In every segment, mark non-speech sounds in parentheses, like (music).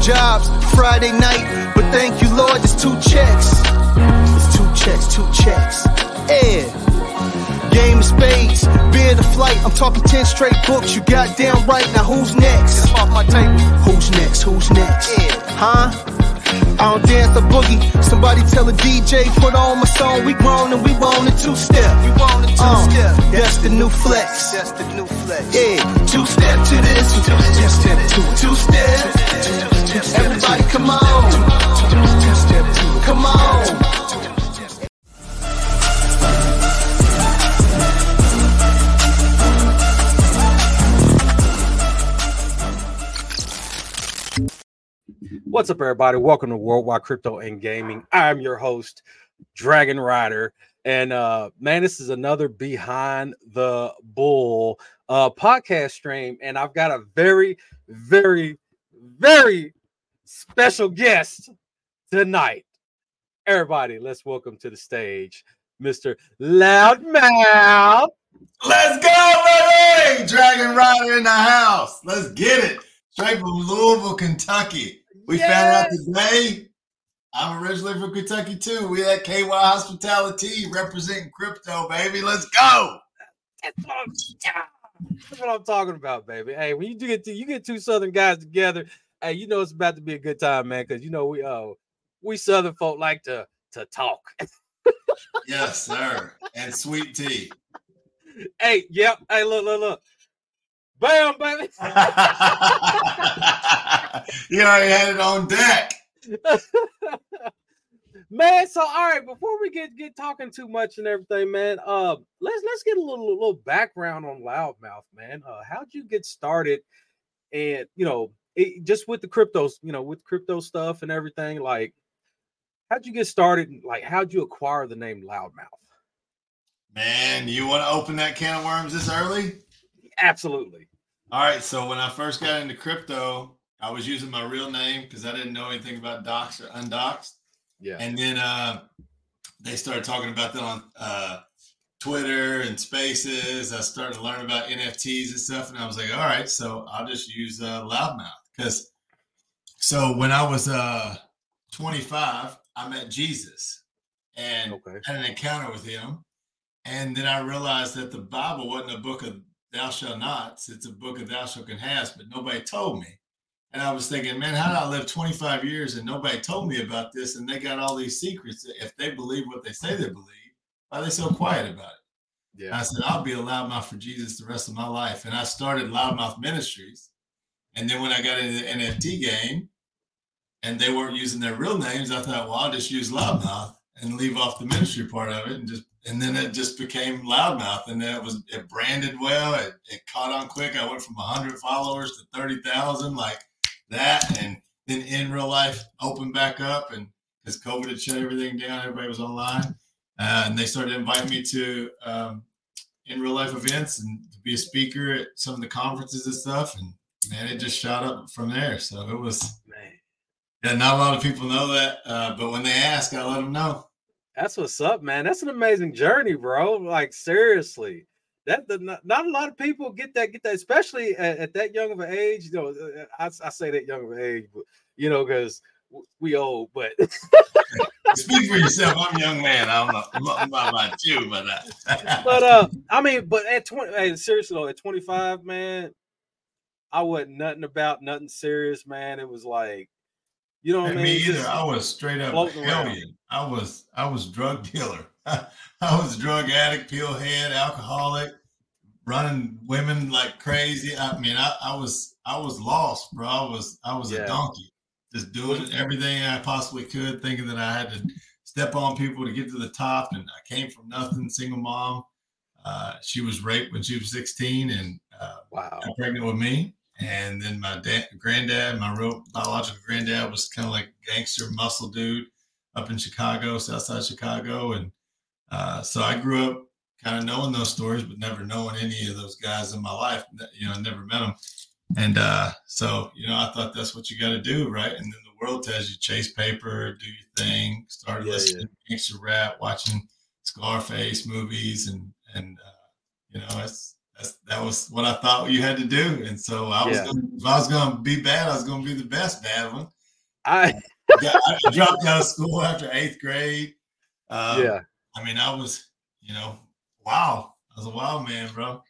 jobs, Friday night, but thank you, Lord, it's two checks. It's two checks, two checks. Yeah. Game of spades, beer the flight. I'm talking 10 straight books, you goddamn right. Now who's next? It's off my table. Who's next? Who's next? Yeah. Huh? I don't dance a boogie. Somebody tell a DJ, put on my song. We grown and we want a two step. We want a two uh, step. That's the new flex. That's the new flex. Yeah, two step to this, two step to this, two, two step. Everybody, come on. Come on. What's up, everybody? Welcome to Worldwide Crypto and Gaming. I'm your host, Dragon Rider. And uh man, this is another behind the bull uh podcast stream. And I've got a very, very, very special guest tonight. Everybody, let's welcome to the stage Mr. Loudmouth. Let's go, baby! Dragon Rider in the house. Let's get it. Straight from Louisville, Kentucky. We yes. found out today. I'm originally from Kentucky too. We at KY Hospitality representing crypto, baby. Let's go. That's what, That's what I'm talking about, baby. Hey, when you do get to, you get two Southern guys together, hey, you know it's about to be a good time, man. Because you know we uh we Southern folk like to to talk. yes, sir. And sweet tea. (laughs) Hey, yep. Hey, look, look, look. Bam, baby. (laughs) you already had it on deck. (laughs) man, so all right, before we get get talking too much and everything, man, uh let's let's get a little little background on Loudmouth, man. Uh how'd you get started and you know it, just with the cryptos, you know, with crypto stuff and everything, like how'd you get started? Like how'd you acquire the name Loudmouth? Man, you want to open that can of worms this early? Absolutely. All right. So when I first got into crypto, I was using my real name because I didn't know anything about doxed or undoxed. Yeah. And then uh, they started talking about that on uh, Twitter and Spaces. I started to learn about NFTs and stuff, and I was like, all right, so I'll just use uh, Loudmouth because. So when I was uh, 25, I met Jesus and okay. had an encounter with him, and then I realized that the Bible wasn't a book of thou shalt nots. It's a book of thou shalt can has, but nobody told me. And I was thinking, man, how did I live 25 years and nobody told me about this? And they got all these secrets. If they believe what they say they believe, why are they so quiet about it? Yeah. I said, I'll be a loudmouth for Jesus the rest of my life. And I started Loudmouth Ministries. And then when I got into the NFT game and they weren't using their real names, I thought, well, I'll just use Loudmouth and leave off the ministry part of it and just and then it just became loudmouth and then it was it branded well it, it caught on quick. I went from 100 followers to 30000 like that and then in real life opened back up and because covid had shut everything down everybody was online uh, and they started inviting me to um, in real life events and to be a speaker at some of the conferences and stuff and man it just shot up from there. So it was man. yeah not a lot of people know that uh, but when they ask i let them know that's what's up, man. That's an amazing journey, bro. Like seriously, that the, not, not a lot of people get that get that, especially at, at that young of an age. You know, uh, I, I say that young of an age, but you know, because we old. But (laughs) speak for yourself. I'm a young man. I don't know about you, but uh, (laughs) but uh, I mean, but at twenty, hey, seriously though, at 25, man, I wasn't nothing about nothing serious, man. It was like you know what I mean? Me either. I was straight up hellion. I was I was drug (laughs) dealer. (laughs) I was drug addict, pill head, alcoholic, running women like crazy. I mean, I, I was I was lost, bro. I was I was yeah. a donkey, just doing everything I possibly could, thinking that I had to step on people to get to the top. And I came from nothing, single mom. Uh, she was raped when she was 16 and uh, wow. pregnant with me. And then my dad, granddad, my real biological granddad was kind of like gangster muscle dude up in Chicago, Southside Chicago. And uh, so I grew up kind of knowing those stories, but never knowing any of those guys in my life. You know, I never met them. And uh, so, you know, I thought that's what you got to do, right? And then the world tells you chase paper, do your thing, start yeah, listening yeah. gangster rap, watching Scarface movies, and and uh, you know, that's that's, that was what I thought you had to do. And so I was, Yeah. gonna, if I was going to be bad, I was going to be the best bad one. I (laughs) I dropped out of school after eighth grade. Um, yeah. I mean, I was, you know, wow. I was a wild man, bro.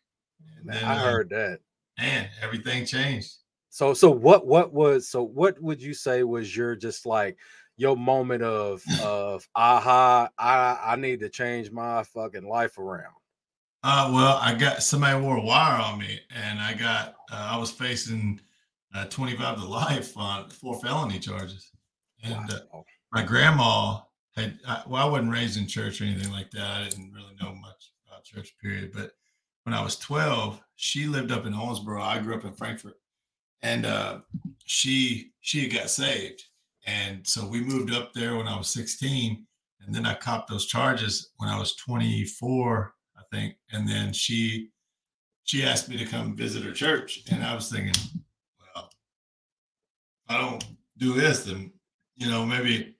And Man, then, I uh, heard that. man, everything changed. So so what what was so what would you say was your just like your moment of (laughs) of aha I I need to change my fucking life around. Uh, well, I got somebody wore a wire on me, and I got uh, I was facing uh, 25 to life on four felony charges. And uh, my grandma had I, well, I wasn't raised in church or anything like that. I didn't really know much about church, period. But when I was 12, she lived up in Owensboro. I grew up in Frankfort, and uh, she she had got saved, and so we moved up there when I was 16, and then I copped those charges when I was 24, I think, and then she she asked me to come visit her church, and I was thinking, well, if I don't do this, then you know maybe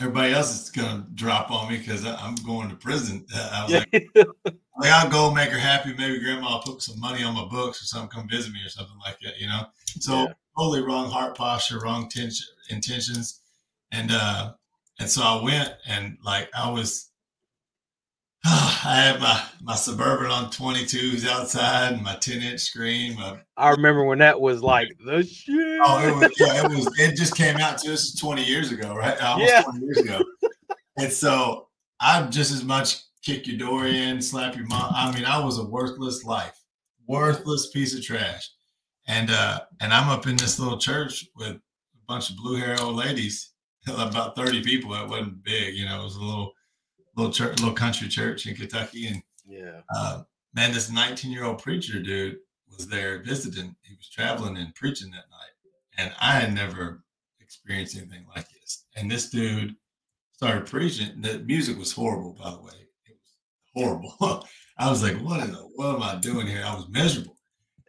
everybody else is gonna drop on me because I'm going to prison. (laughs) I was Yeah. like, like I'll go make her happy. Maybe grandma will put some money on my books or something, come visit me or something like that, you know? So Yeah. totally wrong heart posture, wrong tension, intentions. And, uh, and so I went and like, I was, (sighs) I had my, my Suburban on 22s outside and my 10 inch screen, my I remember when that was like the shit. Oh, it was, yeah, it was. It just came out to us 20 years ago, right? Almost Yeah. 20 years ago. And so I'd just as much kick your door in, slap your mom. I mean, I was a worthless life, worthless piece of trash. And uh, and I'm up in this little church with a bunch of blue hair old ladies, (laughs) about 30 people. It wasn't big, you know. It was a little little church, little country church in Kentucky, and yeah. uh, man, this 19 year old preacher dude was there visiting. He was traveling and preaching that night. And I had never experienced anything like this. And this dude started preaching. The music was horrible, by the way. It was horrible. (laughs) I was like, what in the what am I doing here? I was miserable.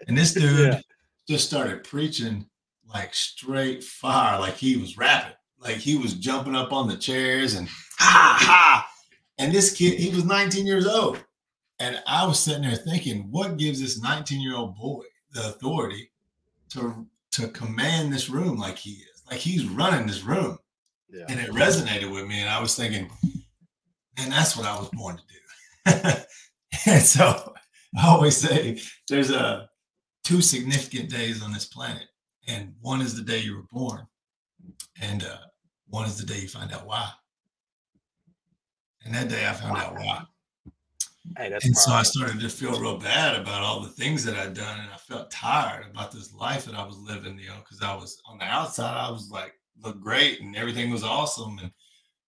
And this (laughs) dude Yeah. just started preaching like straight fire, like he was rapping, like he was jumping up on the chairs and ha ha. And this kid, he was 19 years old. And I was sitting there thinking, what gives this 19 year old boy the authority to to command this room like he is? Like he's running this room. Yeah. And it resonated with me. And I was thinking, and that's what I was born to do. (laughs) and so I always say there's a two significant days on this planet. And one is the day you were born, and uh, one is the day you find out why. And that day I found out why. Hey, that's And so I started to feel real bad about all the things that I'd done, and I felt tired about this life that I was living. You know, because I was on the outside, I was like looked great and everything was awesome, and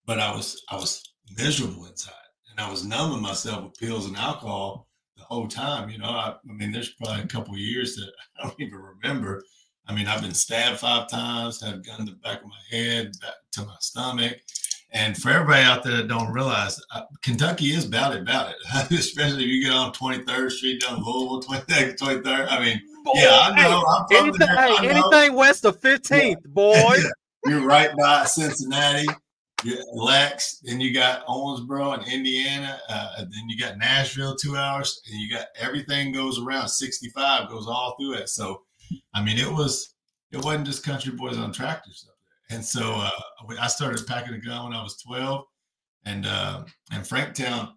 but I was I was miserable inside, and I was numbing myself with pills and alcohol the whole time. You know, I, I mean, there's probably a couple of years that (laughs) I don't even remember. I mean, I've been stabbed five times, had a gun in the back of my head, back to my stomach. And for everybody out there that don't realize, uh, Kentucky is about it, about it. (laughs) Especially if you get on 23rd Street down Louisville, 22nd, 23rd. I mean, yeah, I Hey, know. I'm anything, there. I know. anything west of 15th, boy. (laughs) You're right by Cincinnati, Lex, then you got Owensboro and Indiana, uh, and then you got Nashville, two hours, and you got everything goes around. 65 goes all through it. So, I mean, it was it wasn't just country boys on tractors there. And so uh, I started packing a gun when I was 12, and uh, in Franktown,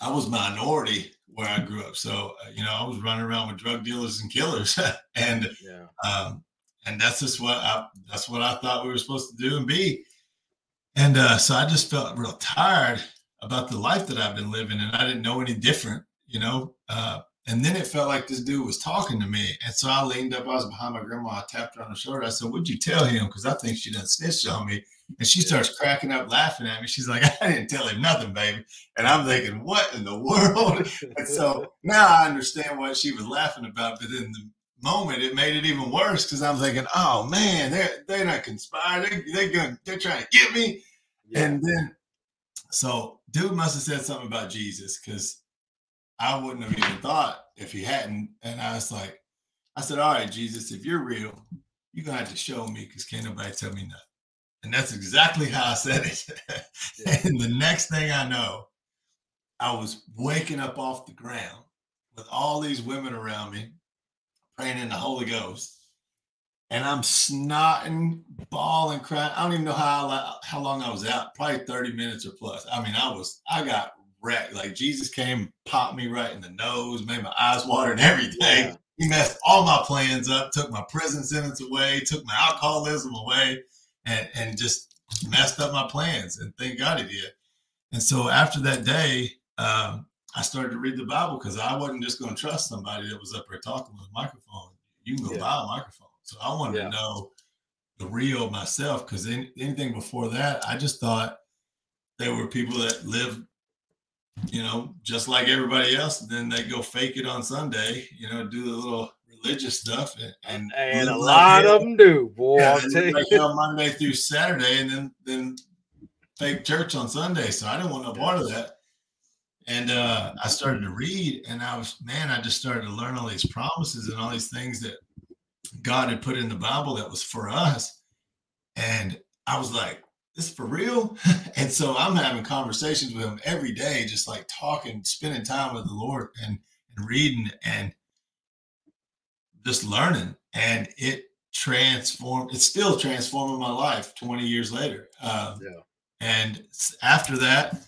I was minority where I grew up. So uh, you know, I was running around with drug dealers and killers, (laughs) and Yeah. um, and that's just what I that's what I thought we were supposed to do and be. And uh, so I just felt real tired about the life that I've been living, and I didn't know any different, you know. Uh, and then it felt like this dude was talking to me, and so I leaned up. I was behind my grandma. I tapped her on the shoulder. I said, "What'd you tell him?" Because I think she done snitched on me. And she starts cracking up, laughing at me. She's like, (laughs) "I didn't tell him nothing, baby." And I'm thinking, "What in the (laughs) world?" And so now I understand what she was laughing about, but in the moment it made it even worse because I'm thinking, oh man, they're they're not conspiring. They they're going they're trying to get me. yeah. And then so dude must have said something about Jesus because I wouldn't have even thought if he hadn't. And I was like, I said, All right, Jesus, if you're real, you're gonna have to show me because can't nobody tell me nothing. And that's exactly how I said it. (laughs) And the next thing I know, I was waking up off the ground with all these women around me praying in the Holy Ghost. And I'm snotting, bawling, crying. I don't even know how how long I was out. Probably 30 minutes or plus. I mean, I was I got wrecked. Like Jesus came, popped me right in the nose, made my eyes water and everything. Yeah. He messed all my plans up, took my prison sentence away, took my alcoholism away, and, and just messed up my plans. And thank God he did. And so after that day, um, I started to read the Bible because I wasn't just going to trust somebody that was up there talking with a microphone. You can go yeah. buy a microphone. So I wanted yeah. to know the real myself because anything before that, I just thought there were people that lived, you know, just like everybody else. And then they go fake it on Sunday, you know, do the little religious stuff. And, and, and a lot of them do, boy. Yeah, like on Monday through Saturday and then, then fake church on Sunday. So I didn't want no part of that. And uh, I started to read, and I was, man, I just started to learn all these promises and all these things that God had put in the Bible that was for us. And I was like, this for real? (laughs) and so I'm having conversations with him every day, just like talking, spending time with the Lord and, and reading and just learning. And it transformed, it's still transforming my life 20 years later. Um, yeah. And after that,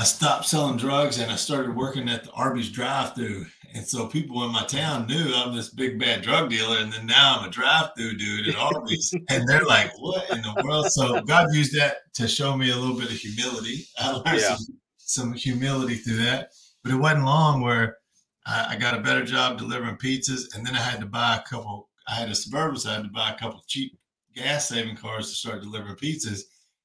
I stopped selling drugs and I started working at the Arby's drive through. And so people in my town knew I'm this big bad drug dealer. And then now I'm a drive through dude at Arby's. (laughs) and they're like, what in the world? So God used that to show me a little bit of humility. I learned yeah. some, some, humility through that. But it wasn't long where I, I, got a better job delivering pizzas. And then I had to buy a couple, I had a Suburban, so I had to buy a couple cheap gas saving cars to start delivering pizzas.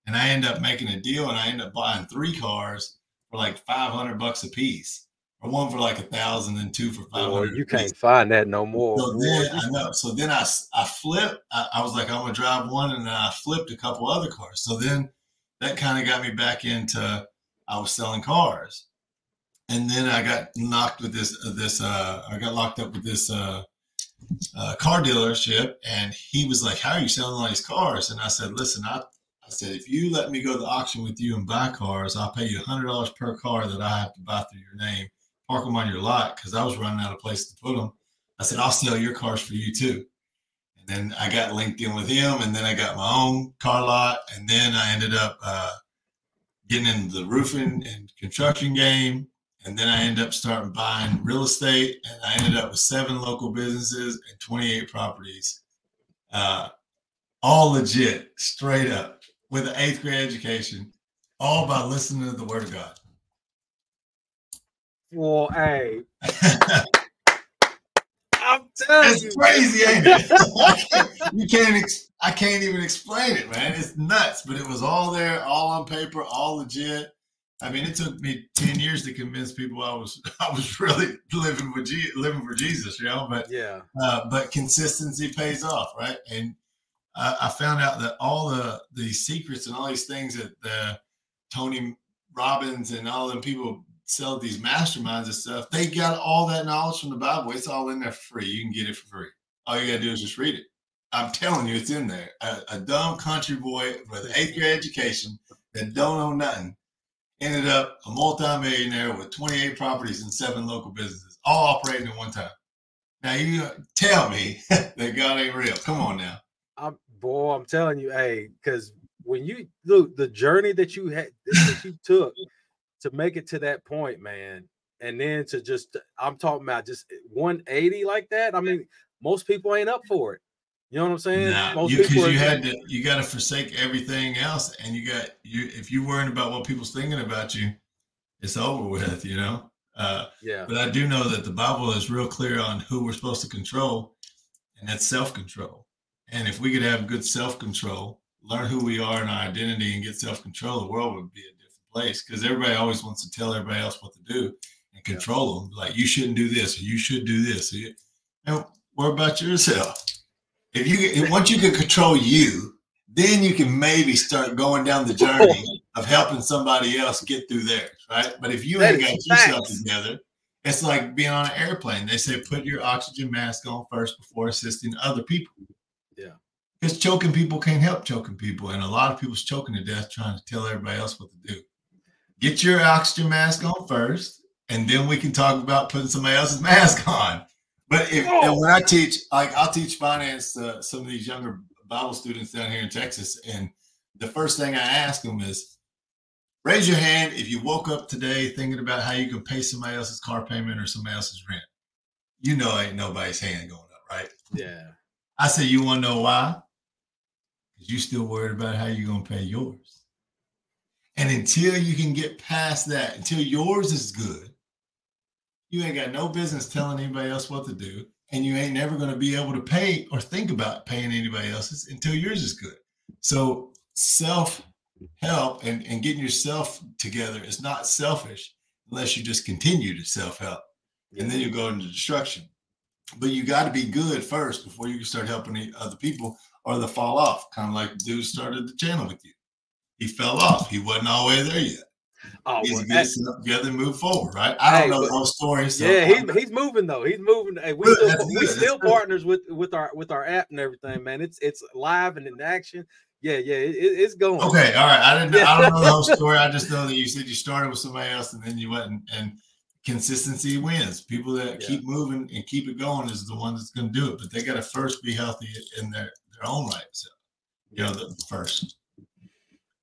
And I ended up making a deal and I ended up buying three cars for like 500 bucks a piece or one for like a thousand and two for 500 you can't find that no more so then i know so then i i flipped I, I, was like i'm gonna drive one and i flipped a couple other cars. So then that kind of got me back into i was selling cars. And then i got knocked with this uh, this uh i got locked up with this uh uh, car dealership and he was like, How are you selling all these cars? And I said, Listen, I, I said, if you let me go to the auction with you and buy cars, I'll pay you $100 per car that I have to buy through your name, park them on your lot because I was running out of place to put them. I said, I'll sell your cars for you too. And then I got linked in with him, and then I got my own car lot. And then I ended up uh, getting into the roofing and construction game. And then I ended up starting buying real estate, and I ended up with seven local businesses and 28 properties. Uh, all legit, straight up with an eighth grade education, all by listening to the word of God. Well, hey. (laughs) I'm telling you it's you. crazy, ain't it? (laughs) (laughs) you can't. Ex- I can't even explain it, man. It's nuts, but it was all there, all on paper, all legit. I mean, it took me ten years to convince people I was I was really living with G- living for Jesus, you know. But yeah, uh, but consistency pays off, right? And I, I found out that all the the secrets and all these things that the Tony Robbins and all them people sell these masterminds and stuff, they got all that knowledge from the Bible. It's all in there for free. You can get it for free. All you gotta do is just read it. I'm telling you, it's in there. A, a dumb country boy with eighth grade education that don't know nothing ended up a multimillionaire with 28 properties and seven local businesses, all operating at one time. Now you tell me (laughs) that God ain't real. Come on now. Boy, I'm telling you, hey, because when you look the journey that you had that you took (laughs) to make it to that point, man, and then to just I'm talking about just 180 like that. I mean, most people ain't up for it. You know what I'm saying? Nah, most you, people you had to you got to forsake everything else, and you got you if you're worrying about what people's thinking about you, it's over with. You know. Uh, yeah. But I do know that the Bible is real clear on who we're supposed to control, and that's self control. And if we could have good self control, learn who we are and our identity, and get self control, the world would be a different place. Because everybody always wants to tell everybody else what to do and control them. Like you shouldn't do this, or you should do this. Or you, and what about yourself? If you once you can control you, then you can maybe start going down the journey (laughs) of helping somebody else get through theirs, right? But if you that ain't got yourself together, it's like being on an airplane. They say put your oxygen mask on first before assisting other people. Yeah. Because choking people can't help choking people. And a lot of people's choking to death trying to tell everybody else what to do. Get your oxygen mask on first and then we can talk about putting somebody else's mask on. But if Oh. and when I teach, like I'll teach finance to some of these younger Bible students down here in Texas, and the first thing I ask them is, raise your hand if you woke up today thinking about how you can pay somebody else's car payment or somebody else's rent. You know, ain't nobody's hand going up, right? Yeah. I say, you want to know why? You still worried about how you're going to pay yours. And until you can get past that, until yours is good, you ain't got no business telling anybody else what to do. And you ain't never going to be able to pay or think about paying anybody else's until yours is good. So self help and, and getting yourself together is not selfish unless you just continue to self help. And then you go into destruction. But you got to be good first before you can start helping the other people or they'll fall off. Kind of like the dude started the channel with you. He fell off. He wasn't all the way there yet. Oh, He's well, to get that- together and move forward, right? I don't Hey, know but- the whole story. So yeah, he's, he's moving though. He's moving. Hey, we Good, still we that's still good. partners with with our with our app and everything, man. It's it's live and in action. Yeah, yeah, it, it- it's going. Okay, all right. I didn't. know I don't know the whole (laughs) story. I just know that you said you started with somebody else and then you went and, and consistency wins. People that Yeah. keep moving and keep it going is the one that's going to do it. But they got to first be healthy in their their own right. So you know the first.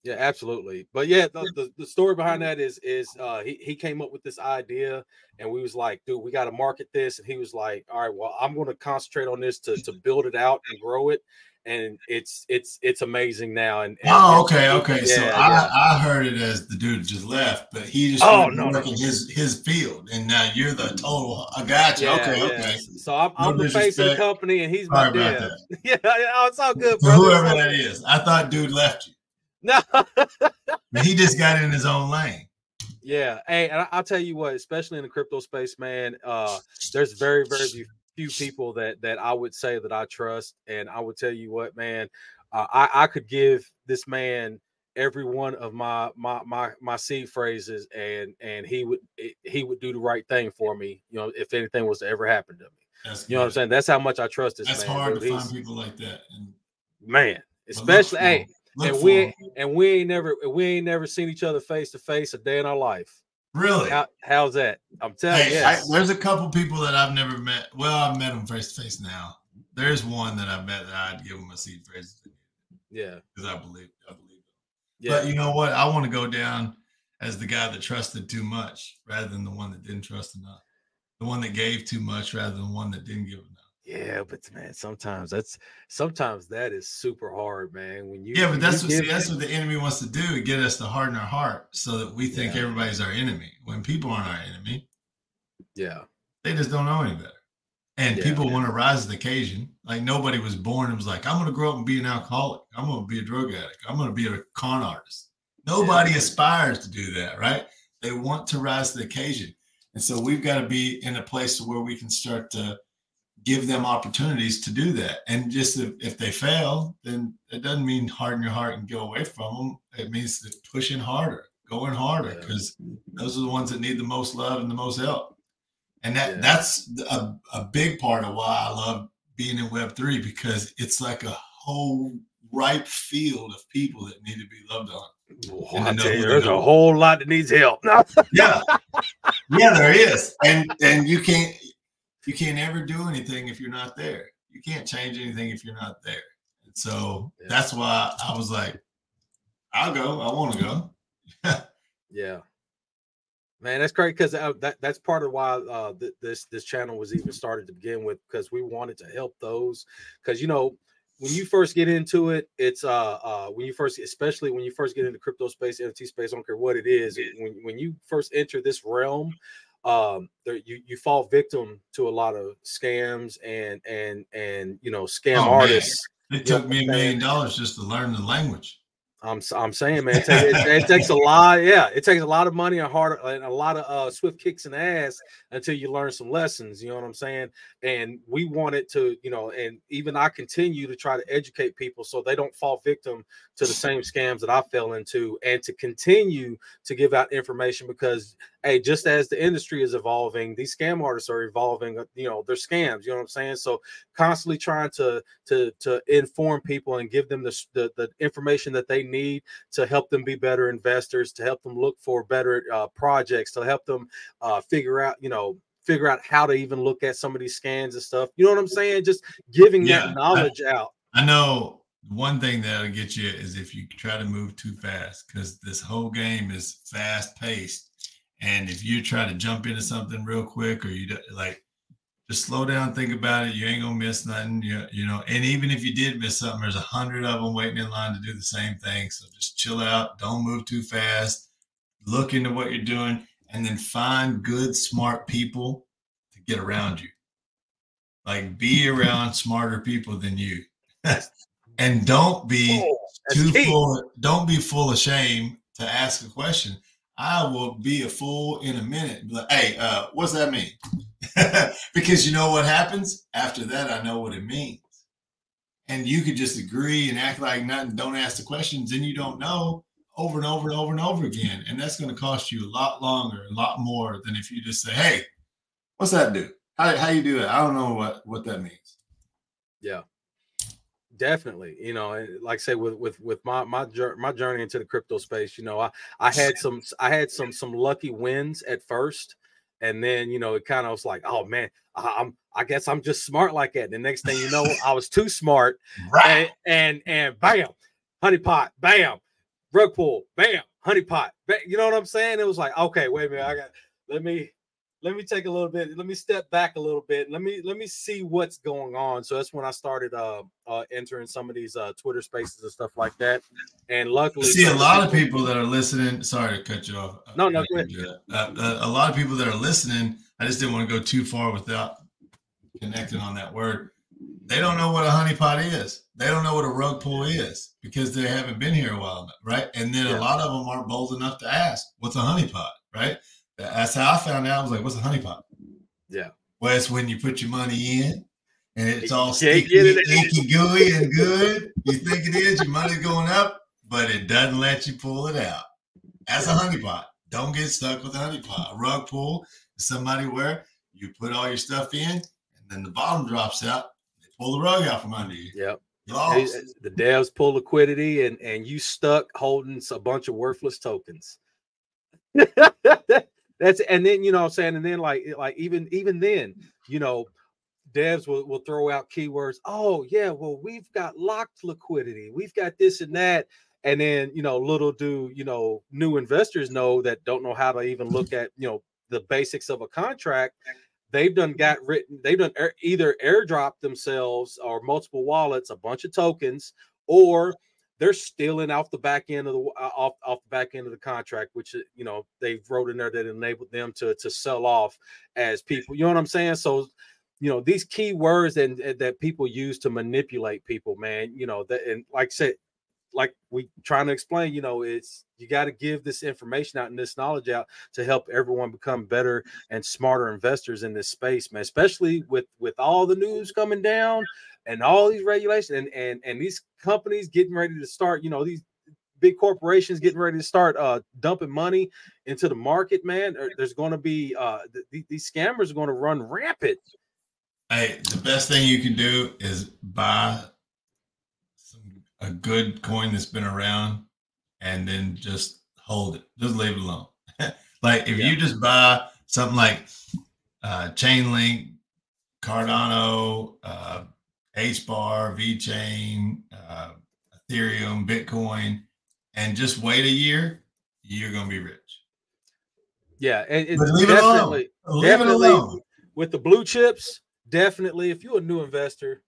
Yeah, absolutely. But yeah, the, the, the story behind that is is uh he, he came up with this idea and we was like, dude, we got to market this. And he was like, All right, well, I'm gonna concentrate on this to to build it out and grow it. And it's it's it's amazing now. And, and Oh, okay, okay. so yeah, I. I heard it as the dude just left, but he just Oh, no, no. his his field, and now you're the total. I got you. Yeah, okay, yeah. okay. So I'm, No I'm the face of the company and he's my Sorry dad. that. Yeah, (laughs) yeah, oh, it's all good, brother. whoever that is, I thought dude left you. No. (laughs) He just got in his own lane. Yeah. Hey, and I'll tell you what, especially in the crypto space, man, uh, there's very, very few- few people that that I would say that I trust. And I would tell you what, man, uh, I, I could give this man every one of my my my my seed phrases and and he would he would do the right thing for me, you know, if anything was to ever happen to me. That's You know what I'm saying? That's how much I trust this That's man. hard to find people like that. And man, especially hey, and we and we ain't never we ain't never seen each other face to face a day in our life. Really. How, how's that? I'm telling Hey, you. I, there's a couple people that I've never met. Well, I've met them face to face now. There's one that I've met that I'd give them a seed phrase yeah. because I believe I believe it. Yeah. But you know what? I want to go down as the guy that trusted too much rather than the one that didn't trust enough. The one that gave too much rather than one that didn't give enough. Yeah, but man, sometimes that's sometimes that is super hard, man. When you Yeah, but that's what see, that's what the enemy wants to do, to get us to harden our heart so that we think Yeah. everybody's our enemy. When people aren't our enemy, yeah, they just don't know any better. And Yeah. people want to rise to the occasion. Like nobody was born and was like, I'm gonna grow up and be an alcoholic. I'm gonna be a drug addict. I'm gonna be a con artist. Nobody Yeah. aspires to do that, right? They want to rise to the occasion. And so we've got to be in a place where we can start to give them opportunities to do that. And just if, if they fail, then it doesn't mean harden your heart and go away from them. It means pushing harder, going harder, Yeah. because those are the ones that need the most love and the most help. And that Yeah. that's a, a big part of why I love being in Web three because it's like a whole ripe field of people that need to be loved on. Well, I tell you, there's a whole lot that needs help. (laughs) Yeah, yeah, there is, and and you can't you can't ever do anything if you're not there. You can't change anything if you're not there. And so Yeah. that's why I was like, I'll go. I want to go. (laughs) Yeah. Man, that's great because uh, that that's part of why uh, th- this this channel was even started to begin with because we wanted to help those because you know when you first get into it, it's uh uh when you first especially when you first get into crypto space, NFT space, I don't care what it is. When when you first enter this realm, um, there, you you fall victim to a lot of scams and and and you know scam Oh, man. artists. It Yeah, took me a million dollars just to learn the language. I'm I'm saying, man, it, ta- it, it takes a lot. Yeah, it takes a lot of money and hard and a lot of uh, swift kicks in the ass until you learn some lessons. You know what I'm saying? And we wanted to, you know, and even I continue to try to educate people so they don't fall victim to the same scams that I fell into, and to continue to give out information because hey, just as the industry is evolving, these scam artists are evolving. uh, You know, they're scams. You know what I'm saying? So constantly trying to to to inform people and give them the the, the information that they need to help them be better investors, to help them look for better uh, projects, to help them uh, figure out, you know, figure out how to even look at some of these scans and stuff. You know what I'm saying? Just giving Yeah, that knowledge out. I know one thing that'll get you is if you try to move too fast, because this whole game is fast paced. And if you try to jump into something real quick, or you like, just slow down, think about it. You ain't gonna miss nothing. You, you know, and even if you did miss something, there's a hundred of them waiting in line to do the same thing. So just chill out. Don't move too fast. Look into what you're doing, and then find good, smart people to get around you. Like, be around smarter people than you. (laughs) and don't be Oh, too key. full don't be full of shame to ask a question i will be a fool in a minute. Like hey uh what's that mean? (laughs) Because you know what happens? After that i know what it means. And you could just agree and act like nothing don't ask the questions and you don't know over and over and over and over again. And that's going to cost you a lot longer a lot more than if you just say hey what's that do? How, how you do it i don't know what what that means definitely you know like i say with with with my my journey my journey into the crypto space you know i i had some i had some some lucky wins at first and then you know it kind of was like oh man I- i'm i guess i'm just smart like that. The next thing you know i was too smart and and, and bam honeypot bam rug pull bam honeypot ba- you know what i'm saying? It was like okay wait a minute i got let me let me take a little bit let me step back a little bit. Let me let me see what's going on. So that's when i started uh uh entering some of these uh twitter spaces and stuff like that. And luckily see a lot of people that are listening sorry to cut you off. No, no, go ahead. didn't do that. Uh, uh, a lot of people that are listening i just didn't want to go too far without connecting on that word. They don't know what a honeypot is. They don't know what a rug pull is because they haven't been here a while right? And then Yeah. a lot of them aren't bold enough to ask what's a honeypot? Right that's how i found out i was like what's a honeypot Yeah. well it's when you put your money in and it's all You sticky, it inky, gooey, and good. You think it is, your money's going up, but it doesn't let you pull it out. That's a honeypot. Don't get stuck with a honeypot. A rug pull is somebody where you put all your stuff in, and then the bottom drops out. They pull the rug out from under you. yep You Hey, lost. the devs pull liquidity and and you stuck holding a bunch of worthless tokens (laughs) that's and then you know i'm saying? And then like like even even then you know devs will, will throw out keywords oh yeah well we've got locked liquidity. We've got this and that. And then you know little do you know new investors know that don't know how to even look at you know the basics of a contract. They've done got written they've done air, either airdrop themselves or multiple wallets a bunch of tokens or they're stealing off the back end of the uh, off, off the back end of the contract which uh, you know they wrote in there that enabled them to to sell off as people you know what i'm saying? So you know these key words and, and that people use to manipulate people man you know that and like I said like we trying to explain you know it's you got to give this information out and this knowledge out to help everyone become better and smarter investors in this space man especially with with all the news coming down and all these regulations and and and these companies getting ready to start you know these big corporations getting ready to start uh dumping money into the market man there's going to be uh th- th- these scammers are going to run rampant. Hey, the best thing you can do is buy a good coin that's been around and then just hold it. Just leave it alone. (laughs) like if Yeah. you just buy something like uh, Chainlink, Cardano, uh, HBAR, VeChain, uh, Ethereum, Bitcoin, and just wait a year, you're gonna be rich. yeah and it's leave it alone. definitely Leave Definitely. it alone. with the blue chips, definitely if you're a new investor,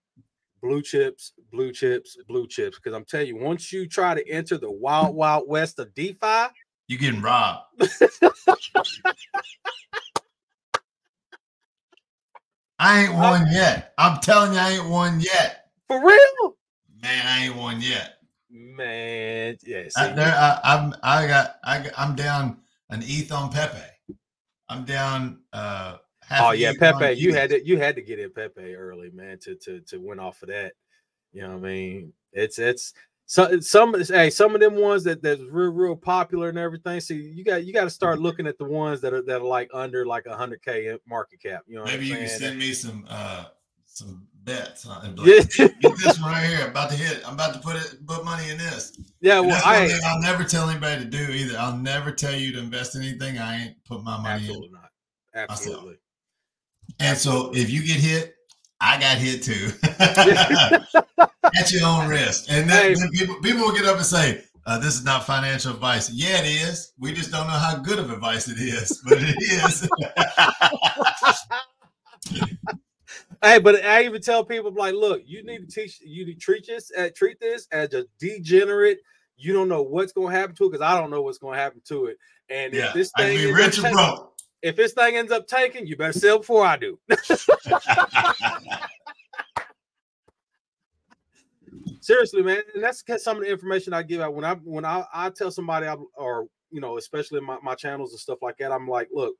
blue chips, blue chips, blue chips. Because I'm telling you, once you try to enter the wild, wild west of DeFi, You're getting robbed. I ain't (laughs) won yet. I'm telling you, I ain't won yet. for real, Man, I ain't won yet. man. Yeah, I, there, I, I'm, I got, I, I'm down an ETH on Pepe. I'm down. uh oh yeah, Pepe. You had to, you had to get in Pepe early, man, to to to win off of that. You know what I mean? It's it's So some hey, some of them ones that that's real real popular and everything. So you got you got to start looking at the ones that are that are like under like a hundred k market cap. You know, maybe you can send me some uh some bets. And like, (laughs) yeah. get this one right here. I'm about to hit. I'm about to put it put money in this. Yeah, well, I I'll never tell anybody to do either. I'll never tell you to invest in anything I ain't put my money absolutely in. Not. Absolutely. And so if you get hit, I got hit too. (laughs) At your own risk. And then, hey. people, people will get up and say, uh, this is not financial advice. Yeah, it is. We just don't know how good of advice it is, but it is. (laughs) hey, but I even tell people like, look, you need to teach you to treat this uh, treat this as a degenerate. You don't know what's going to happen to it because I don't know what's going to happen to it. And yeah, if this thing I mean, rich or broke. If this thing ends up taking, you better sell before I do. (laughs) Seriously, man, and that's some of the information I give out when I when I, I tell somebody I, or you know, especially my, my channels and stuff like that. I'm like, look,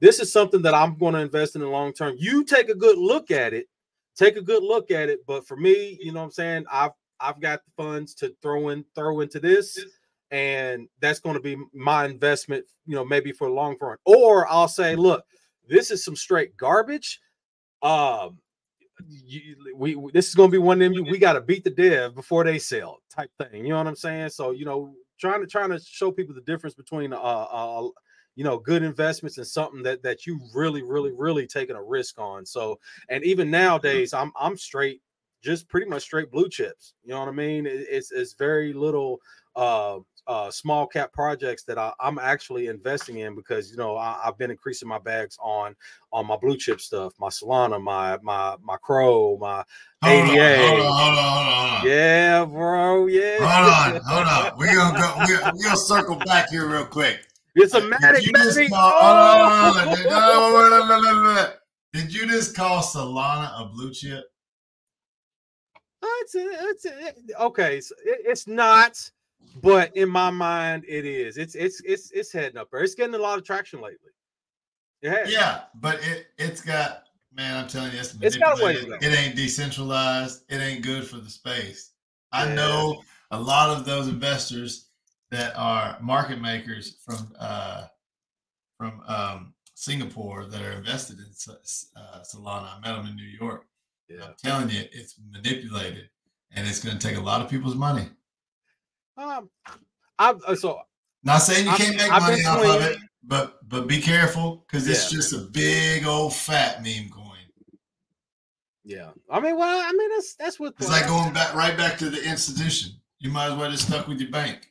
this is something that I'm going to invest in the long term. You take a good look at it, take a good look at it. But for me, you know what I'm saying? I've I've got the funds to throw in throw into this, and that's going to be my investment, you know, maybe for a long run. Or I'll say, look, this is some straight garbage. Um, you, we, we this is going to be one of them. We got to beat the dev before they sell, type thing. You know what I'm saying? So you know, trying to trying to show people the difference between uh, uh you know good investments and something that that you really really really taking a risk on so and even mm-hmm. nowadays i'm i'm straight just pretty much straight blue chips you know what i mean it's it's very little uh uh, small cap projects that I, am actually investing in because you know I, have been increasing my bags on on my blue chip stuff, my Solana, my my my Cro, my hold ADA. On, hold on, hold on, hold on. Yeah, bro. Yeah. Hold on, (laughs) hold on. We're gonna go. We're, we're gonna circle back here real quick. It's a matic. Did you just call Solana a blue chip? It's, a, it's a, okay. It's not, but in my mind, it is. It's it's it's it's heading up there. It's getting a lot of traction lately. Yeah, yeah. but it it's got man. I'm telling you, it's, it's got way It ain't decentralized. It ain't good for the space. I yeah. know a lot of those investors that are market makers from uh, from um, Singapore that are invested in uh, Solana. I met them in New York. Yeah. I'm telling you, it's manipulated, and it's going to take a lot of people's money. Um, I uh, so not saying you can't make I've money off of it, but but be careful because it's yeah. just a big old fat meme coin. Yeah, I mean, well, I mean that's that's what it's like going back right back to the institution. You might as well just stuck with your bank.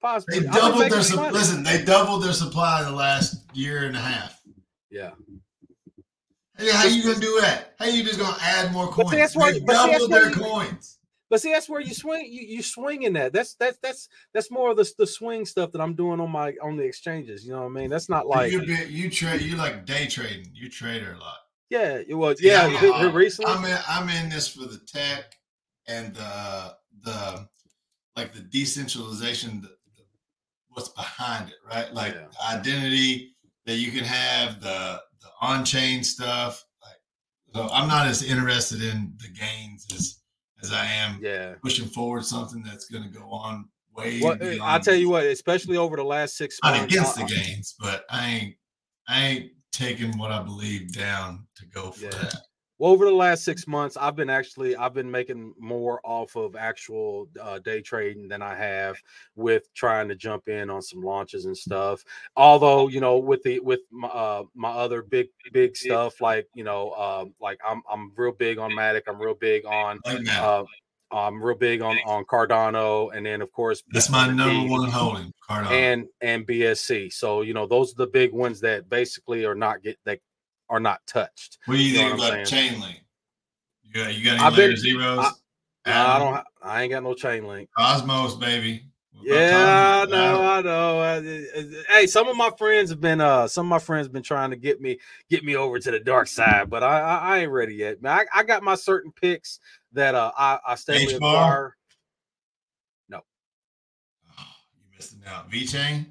Possibly. They doubled their su- listen. They doubled their supply in the last year and a half. Yeah. Hey, how you gonna do that? How you just gonna add more coins? See, that's where, they doubled their you, coins. But see, that's where you swing. You you swinging that. That's that's that's that's more of the, the swing stuff that I'm doing on my on the exchanges. You know what I mean? That's not like you you trade. You like day trading. You trade a lot. Yeah, it was. Yeah, yeah uh, recently. I'm in. I'm in this for the tech and the the like the decentralization what's behind it, right? Like yeah. identity that you can have, the the on chain stuff. Like, so I'm not as interested in the gains as as I am. Yeah, pushing forward something that's going to go on way. Well, uh, I'll tell you what, especially over the last six months. Not against the gains, but I ain't I ain't taking what I believe down to go for yeah. that. Well, over the last six months, I've been actually I've been making more off of actual uh, day trading than I have with trying to jump in on some launches and stuff. Although you know, with the with my, uh, my other big big stuff like you know, uh, like I'm I'm real big on Matic. I'm real big on. Uh, I'm real big on on Cardano, and then of course that's my number one holding Cardano and and BSC. So you know those are the big ones that basically are not get that are not touched. What do you, you think about Chainlink? You got, you got any I've been, zeros? I, I, don't. I ain't got no Chainlink. Cosmos, baby. Yeah, I know, I know. Hey, some of my friends have been uh some of my friends have been trying to get me get me over to the dark side, but I I, I ain't ready yet. Man, I, I got my certain picks that uh I, I steadily acquire. No. Oh, you missing out. VeChain?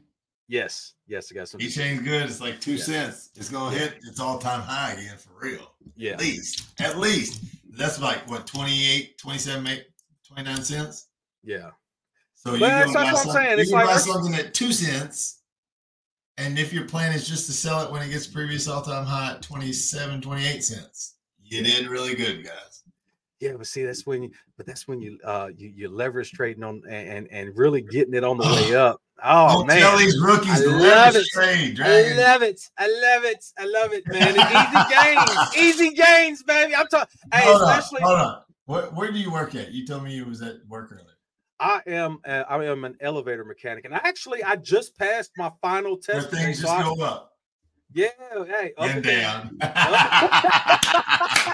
Yes, yes, I got some. VeChain's good. It's like two yeah. cents. It's gonna yeah. hit its all time high again for real. Yeah, at least, at least that's like what 28, 27, 29 cents. Yeah. So you But go that's- buy that's what I'm saying. You It's can like- buy something at two cents. And if your plan is just to sell it when it gets previous all-time high at 27, 28 cents, you did really good, guys. Yeah, but see, that's when you, but that's when you, uh, you, you leverage trading on and, and and really getting it on the way (sighs) up. Oh Don't man, tell these rookies I love it. trade, I love it. I love it. I love it, man. Easy gains, (laughs) easy gains, baby. I'm talking. Hey, hold especially on, hold on. Where, where do you work at? You told me you was at work earlier. I am. Uh, I am an elevator mechanic, and actually, I just passed my final Where test. today, things so just I- go up yeah, hey, up and and down. (laughs)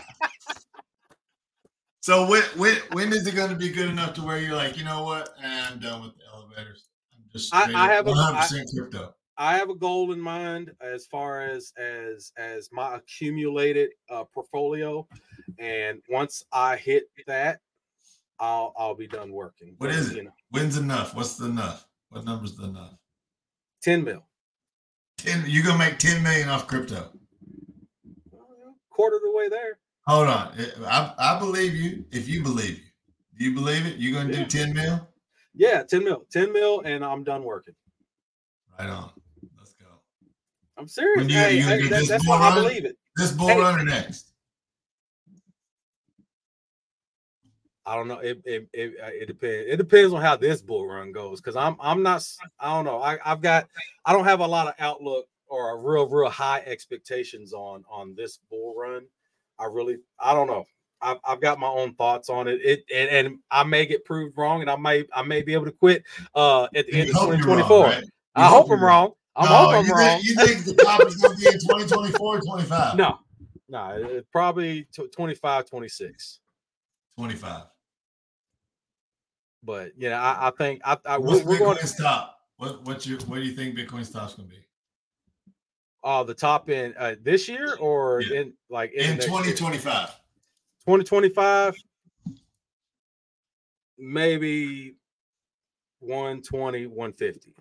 so when, when when is it going to be good enough to where you're like, you know what? I'm done with the elevators. Just I- I have a- 100% crypto. I have a goal in mind as far as as as my accumulated uh, portfolio, and once I hit that, I'll I'll be done working. What is it? You know, When's enough? What's the enough? What number's the enough? ten mil, Ten. You're gonna make ten million off crypto. quarter of the way there. Hold on. I, I believe you. If you believe you, do you believe it? You're gonna Yeah. do ten mil. Yeah, ten mil, ten mil, and I'm done working. Right on. Let's go. I'm serious. You- Hey, you hey, that- that's why I believe it. This bull Hey. runner next. I don't know. It it it, uh, it depends. It depends on how this bull run goes. Because I'm I'm not. I don't know. I I've got. I don't have a lot of outlook or a real real high expectations on on this bull run. I really. I don't know. I've, I've got my own thoughts on it. It and, and I may get proved wrong, and I may I may be able to quit uh at the You end of hope you're wrong, 2024. right? I hope you're I'm wrong. I No, hope I'm you wrong. Think, you think the top is going to be in 2024 25? No, no, it, probably tw- 25, 26. 25. But yeah, I, I think I, I What's we're, going to Bitcoin's top? What what's your what do you think Bitcoin's top's going to be uh the top in uh, this year or Yeah. in like in, in 2025? 2025 maybe 120 150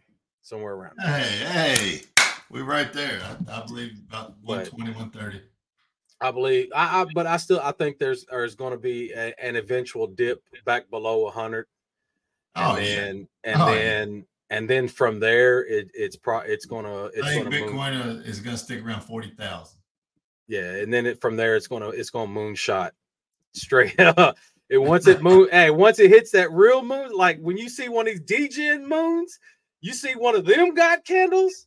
somewhere around. Hey, hey, we're right there. I, I believe about But- 120, 130. I believe I, I but I still I think there's there's going to be a, an eventual dip back below 100 and Oh, yeah. then and Oh, yeah. then and then from there it, it's pro it's gonna it's I think gonna Bitcoin uh, is going to stick around 40,000. yeah and then it, from there it's gonna it's gonna moonshot straight (laughs) up and once it moon (laughs) hey once it hits that real moon like when you see one of these degen moons you see one of them god candles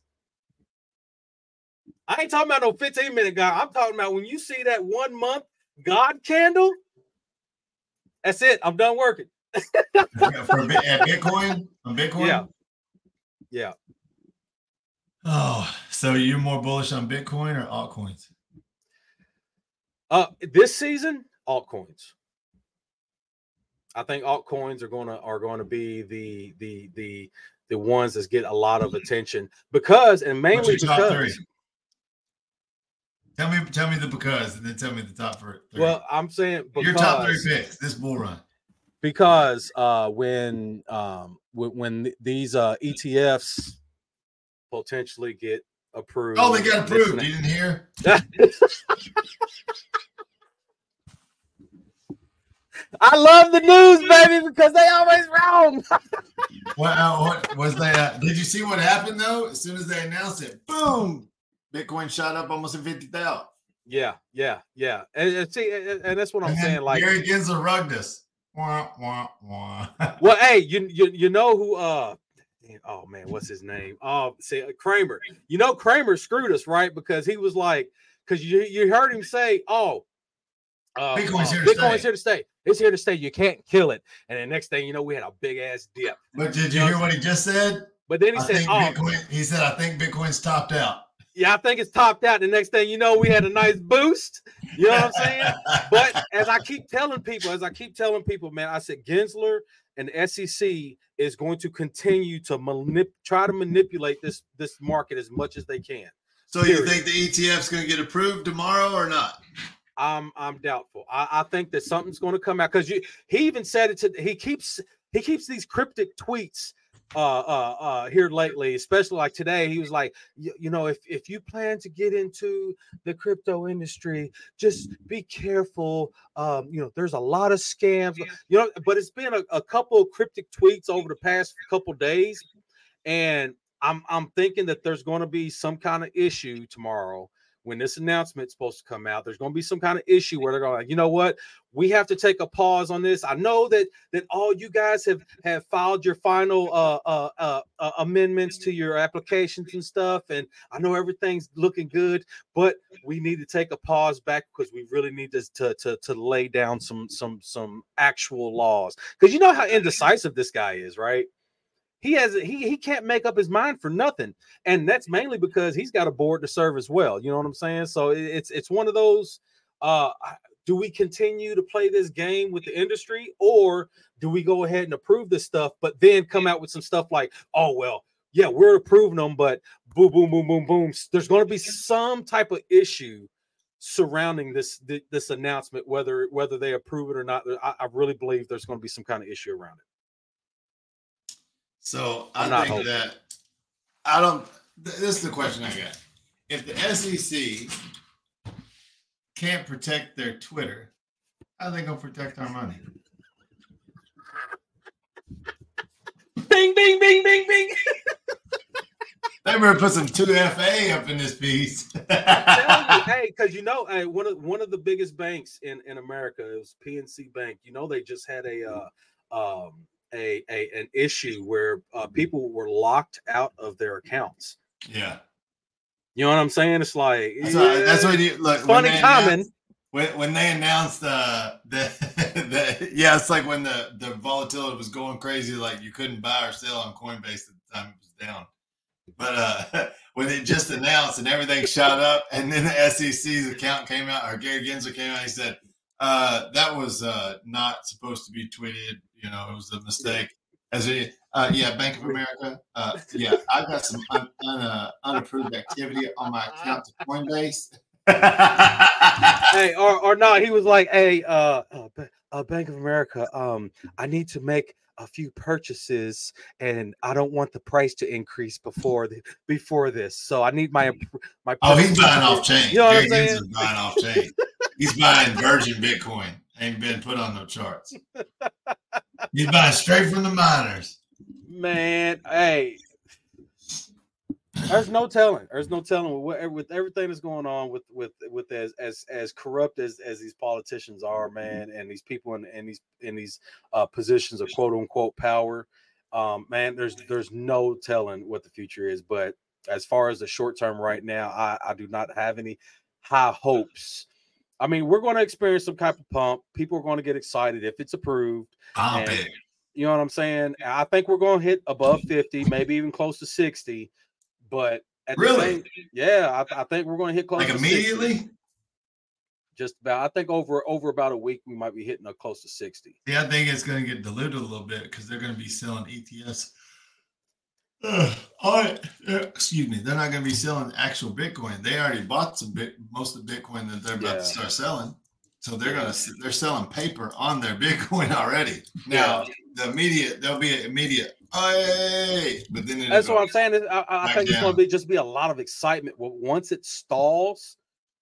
i ain't talking about no 15 minute god i'm talking about when you see that one month god candle that's it i'm done working For Bitcoin? On Bitcoin? Yeah. yeah Oh, so you're more bullish on Bitcoin or altcoins? Uh, this season, altcoins. I think altcoins are gonna are going to be the the the the ones that get a lot of attention because and mainly your top three? because Tell me, tell me the because, and then tell me the top three. well, I'm saying because your top three picks this bull run. because uh when um when, when th- these uh ETFs potentially get approved. Oh, they got approved. You didn't hear? (laughs) (laughs) that- I love the news, baby, because they always wrong. (laughs) What, uh, what was? Uh, did you see what happened though? As soon as they announced it, boom! Bitcoin shot up almost to fifty thousand. Yeah, yeah, yeah. And, and see, and, and that's what I'm And saying. Like, Gary Gensler rugged us. Wah, wah, wah. (laughs) well, hey, you you you know who? Uh, oh man, what's his name? Oh, see, uh, Cramer. You know, Cramer screwed us, right? Because he was like, because you you heard him say, "Oh, uh, Bitcoin's uh, here to Bitcoin's stay." here to stay. It's here to stay. You can't kill it." And the next thing you know, we had a big ass dip. but did you hear what he just said? But then he I said, "Oh, Bitcoin. He said, "I think Bitcoin's topped out." yeah, I think it's topped out." The next thing you know, we had a nice boost. You know what I'm saying? but as I keep telling people, as I keep telling people, man, I said Gensler and SEC is going to continue to manip- try to manipulate this this market as much as they can. so you think the ETF's going to get approved tomorrow or not? I'm I'm doubtful. I, I think that something's going to come out because you he even said it to he keeps he keeps these cryptic tweets uh uh uh here lately especially like today he was like you, know if if you plan to get into the crypto industry just be careful um you know there's a lot of scams you know but it's been a, a couple of cryptic tweets over the past couple days and i'm i'm thinking that there's going to be some kind of issue tomorrow when this announcement's supposed to come out, there's going to be some kind of issue where they're going, like, you know what, we have to take a pause on this. I know that that all you guys have have filed your final uh, uh, uh, uh, amendments to your applications and stuff, and I know everything's looking good, but we need to take a pause back because we really need to to to, to lay down some some some actual laws because you know how indecisive this guy is, right? He has he he can't make up his mind for nothing. And that's mainly because he's got a board to serve as well you know what i'm saying? So it's it's one of those uh do we continue to play this game with the industry or do we go ahead and approve this stuff but then come out with some stuff like oh well yeah we're approving them but boom boom boom boom boom. There's going to be some type of issue surrounding this this announcement whether whether they approve it or not. I, I really believe there's going to be some kind of issue around it so I think hoping. that I don't. This is the question I got. If the SEC can't protect their Twitter, how are they gonna protect our money? Bing, bing, bing, bing, bing. (laughs) they better put some two FA up in this piece. (laughs) hey, because you know, hey, one of one of the biggest banks in in America is PNC Bank. You know, they just had a uh, um, a, a an issue where uh, people were locked out of their accounts. Yeah. You know what I'm saying? It's like that's, yeah, what, that's what you look. Funny comment. When, when they announced uh, (laughs) the, the yeah, it's like when the the volatility was going crazy, like you couldn't buy or sell on Coinbase at the time it was down. But uh, (laughs) when it just announced and everything shot up, and then the SEC's account came out, or Gary Gensler came out, he said uh, that was uh, not supposed to be tweeted you know, it was a mistake. As a uh, yeah, Bank of America. Uh, yeah, I've got some un, un, uh, unapproved activity on my account to Coinbase. (laughs) hey, or or no, he was like, hey, uh, uh, uh, Bank of America, um, I need to make a few purchases and I don't want the price to increase before the, before this. So I need my my. Oh, he's buying off chain. You know what I'm saying? Buying off chain. he's buying virgin Bitcoin. Ain't been put on no charts. You buy straight from the miners. Man, hey, there's no telling. There's no telling with, with everything that's going on with with with as as as corrupt as as these politicians are, man, and these people in, in these in these uh, positions of quote unquote power. Um, man, there's there's no telling what the future is. But as far as the short term right now, I, I do not have any high hopes I mean, we're going to experience some type of pump. People are going to get excited if it's approved. Ah, and, you know what I'm saying? I think we're going to hit above 50, maybe even close to 60. But really, same, yeah, I, I, think we're going to hit close like immediately. 60. Just about, I think over over about a week we might be hitting a close to 60. Yeah, I think it's going to get diluted a little bit because they're going to be selling ETFs uh, all right. Uh, excuse me. They're not going to be selling actual Bitcoin. They already bought some bit, most of the Bitcoin that they're about yeah. to start selling. So they're going to they're selling paper on their (laughs) Bitcoin already. Now yeah. the immediate there'll be an immediate hey, but then that's what I'm saying. I, I think down. it's going to be just be a lot of excitement. Once it stalls,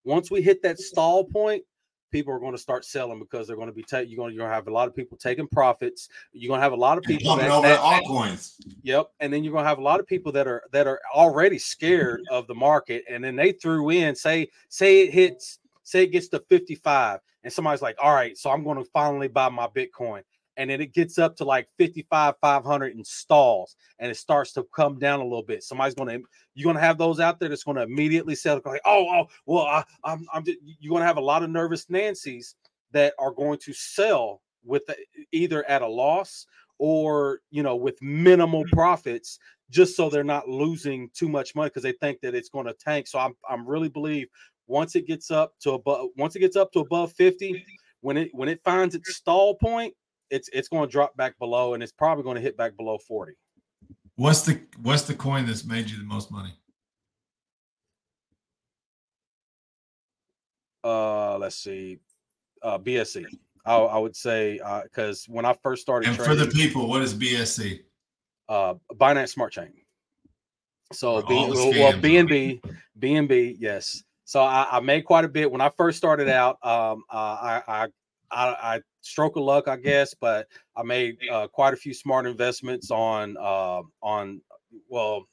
once we hit that stall point, people are going to start selling because they're going to be taking. You're going to, you're going to have a lot of people taking profits. You're going to have a lot of people that, over that, altcoins. Yep, and then you're going to have a lot of people that are that are already scared of the market, and then they threw in say say it hits say it gets to 55, and somebody's like, all right, so I'm going to finally buy my Bitcoin and then it gets up to like 55 500 and stalls and it starts to come down a little bit. Somebody's going to you're going to have those out there that's going to immediately sell like oh oh well I, i'm i'm just, you're going to have a lot of nervous nancys that are going to sell with the, either at a loss or you know with minimal mm-hmm. profits just so they're not losing too much money because they think that it's going to tank. So i'm i'm really believe once it gets up to above once it gets up to above 50 when it when it finds its stall point it's it's going to drop back below, and it's probably going to hit back below forty. What's the what's the coin that's made you the most money? Uh, let's see, uh, BSC. I, I would say because uh, when I first started, and trading, for the people, what is BSC? uh, Binance Smart Chain. So B, well. BNB, BNB, yes. So I, I made quite a bit when I first started out. Um, uh, I, I, I, I stroke of luck, I guess, but I made uh, quite a few smart investments on, uh, on, well,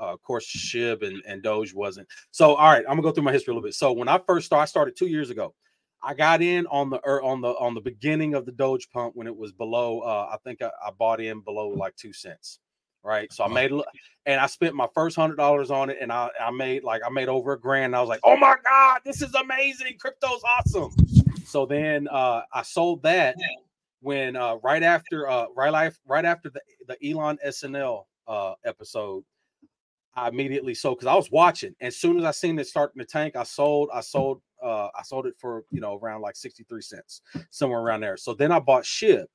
uh, of course, Shib and, and Doge wasn't. So, all right, I'm gonna go through my history a little bit. So, when I first started, I started two years ago. I got in on the er, on the on the beginning of the Doge pump when it was below. Uh, I think I, I bought in below like two cents, right? So I made a li- and I spent my first hundred dollars on it, and I I made like I made over a grand. And I was like, oh my god, this is amazing! Crypto's awesome. So then uh, I sold that when uh, right after uh, right life right after the the Elon SNL uh, episode. I immediately sold because I was watching. As soon as I seen it starting to tank, I sold. I sold. Uh, I sold it for you know around like sixty three cents, somewhere around there. So then I bought Shib,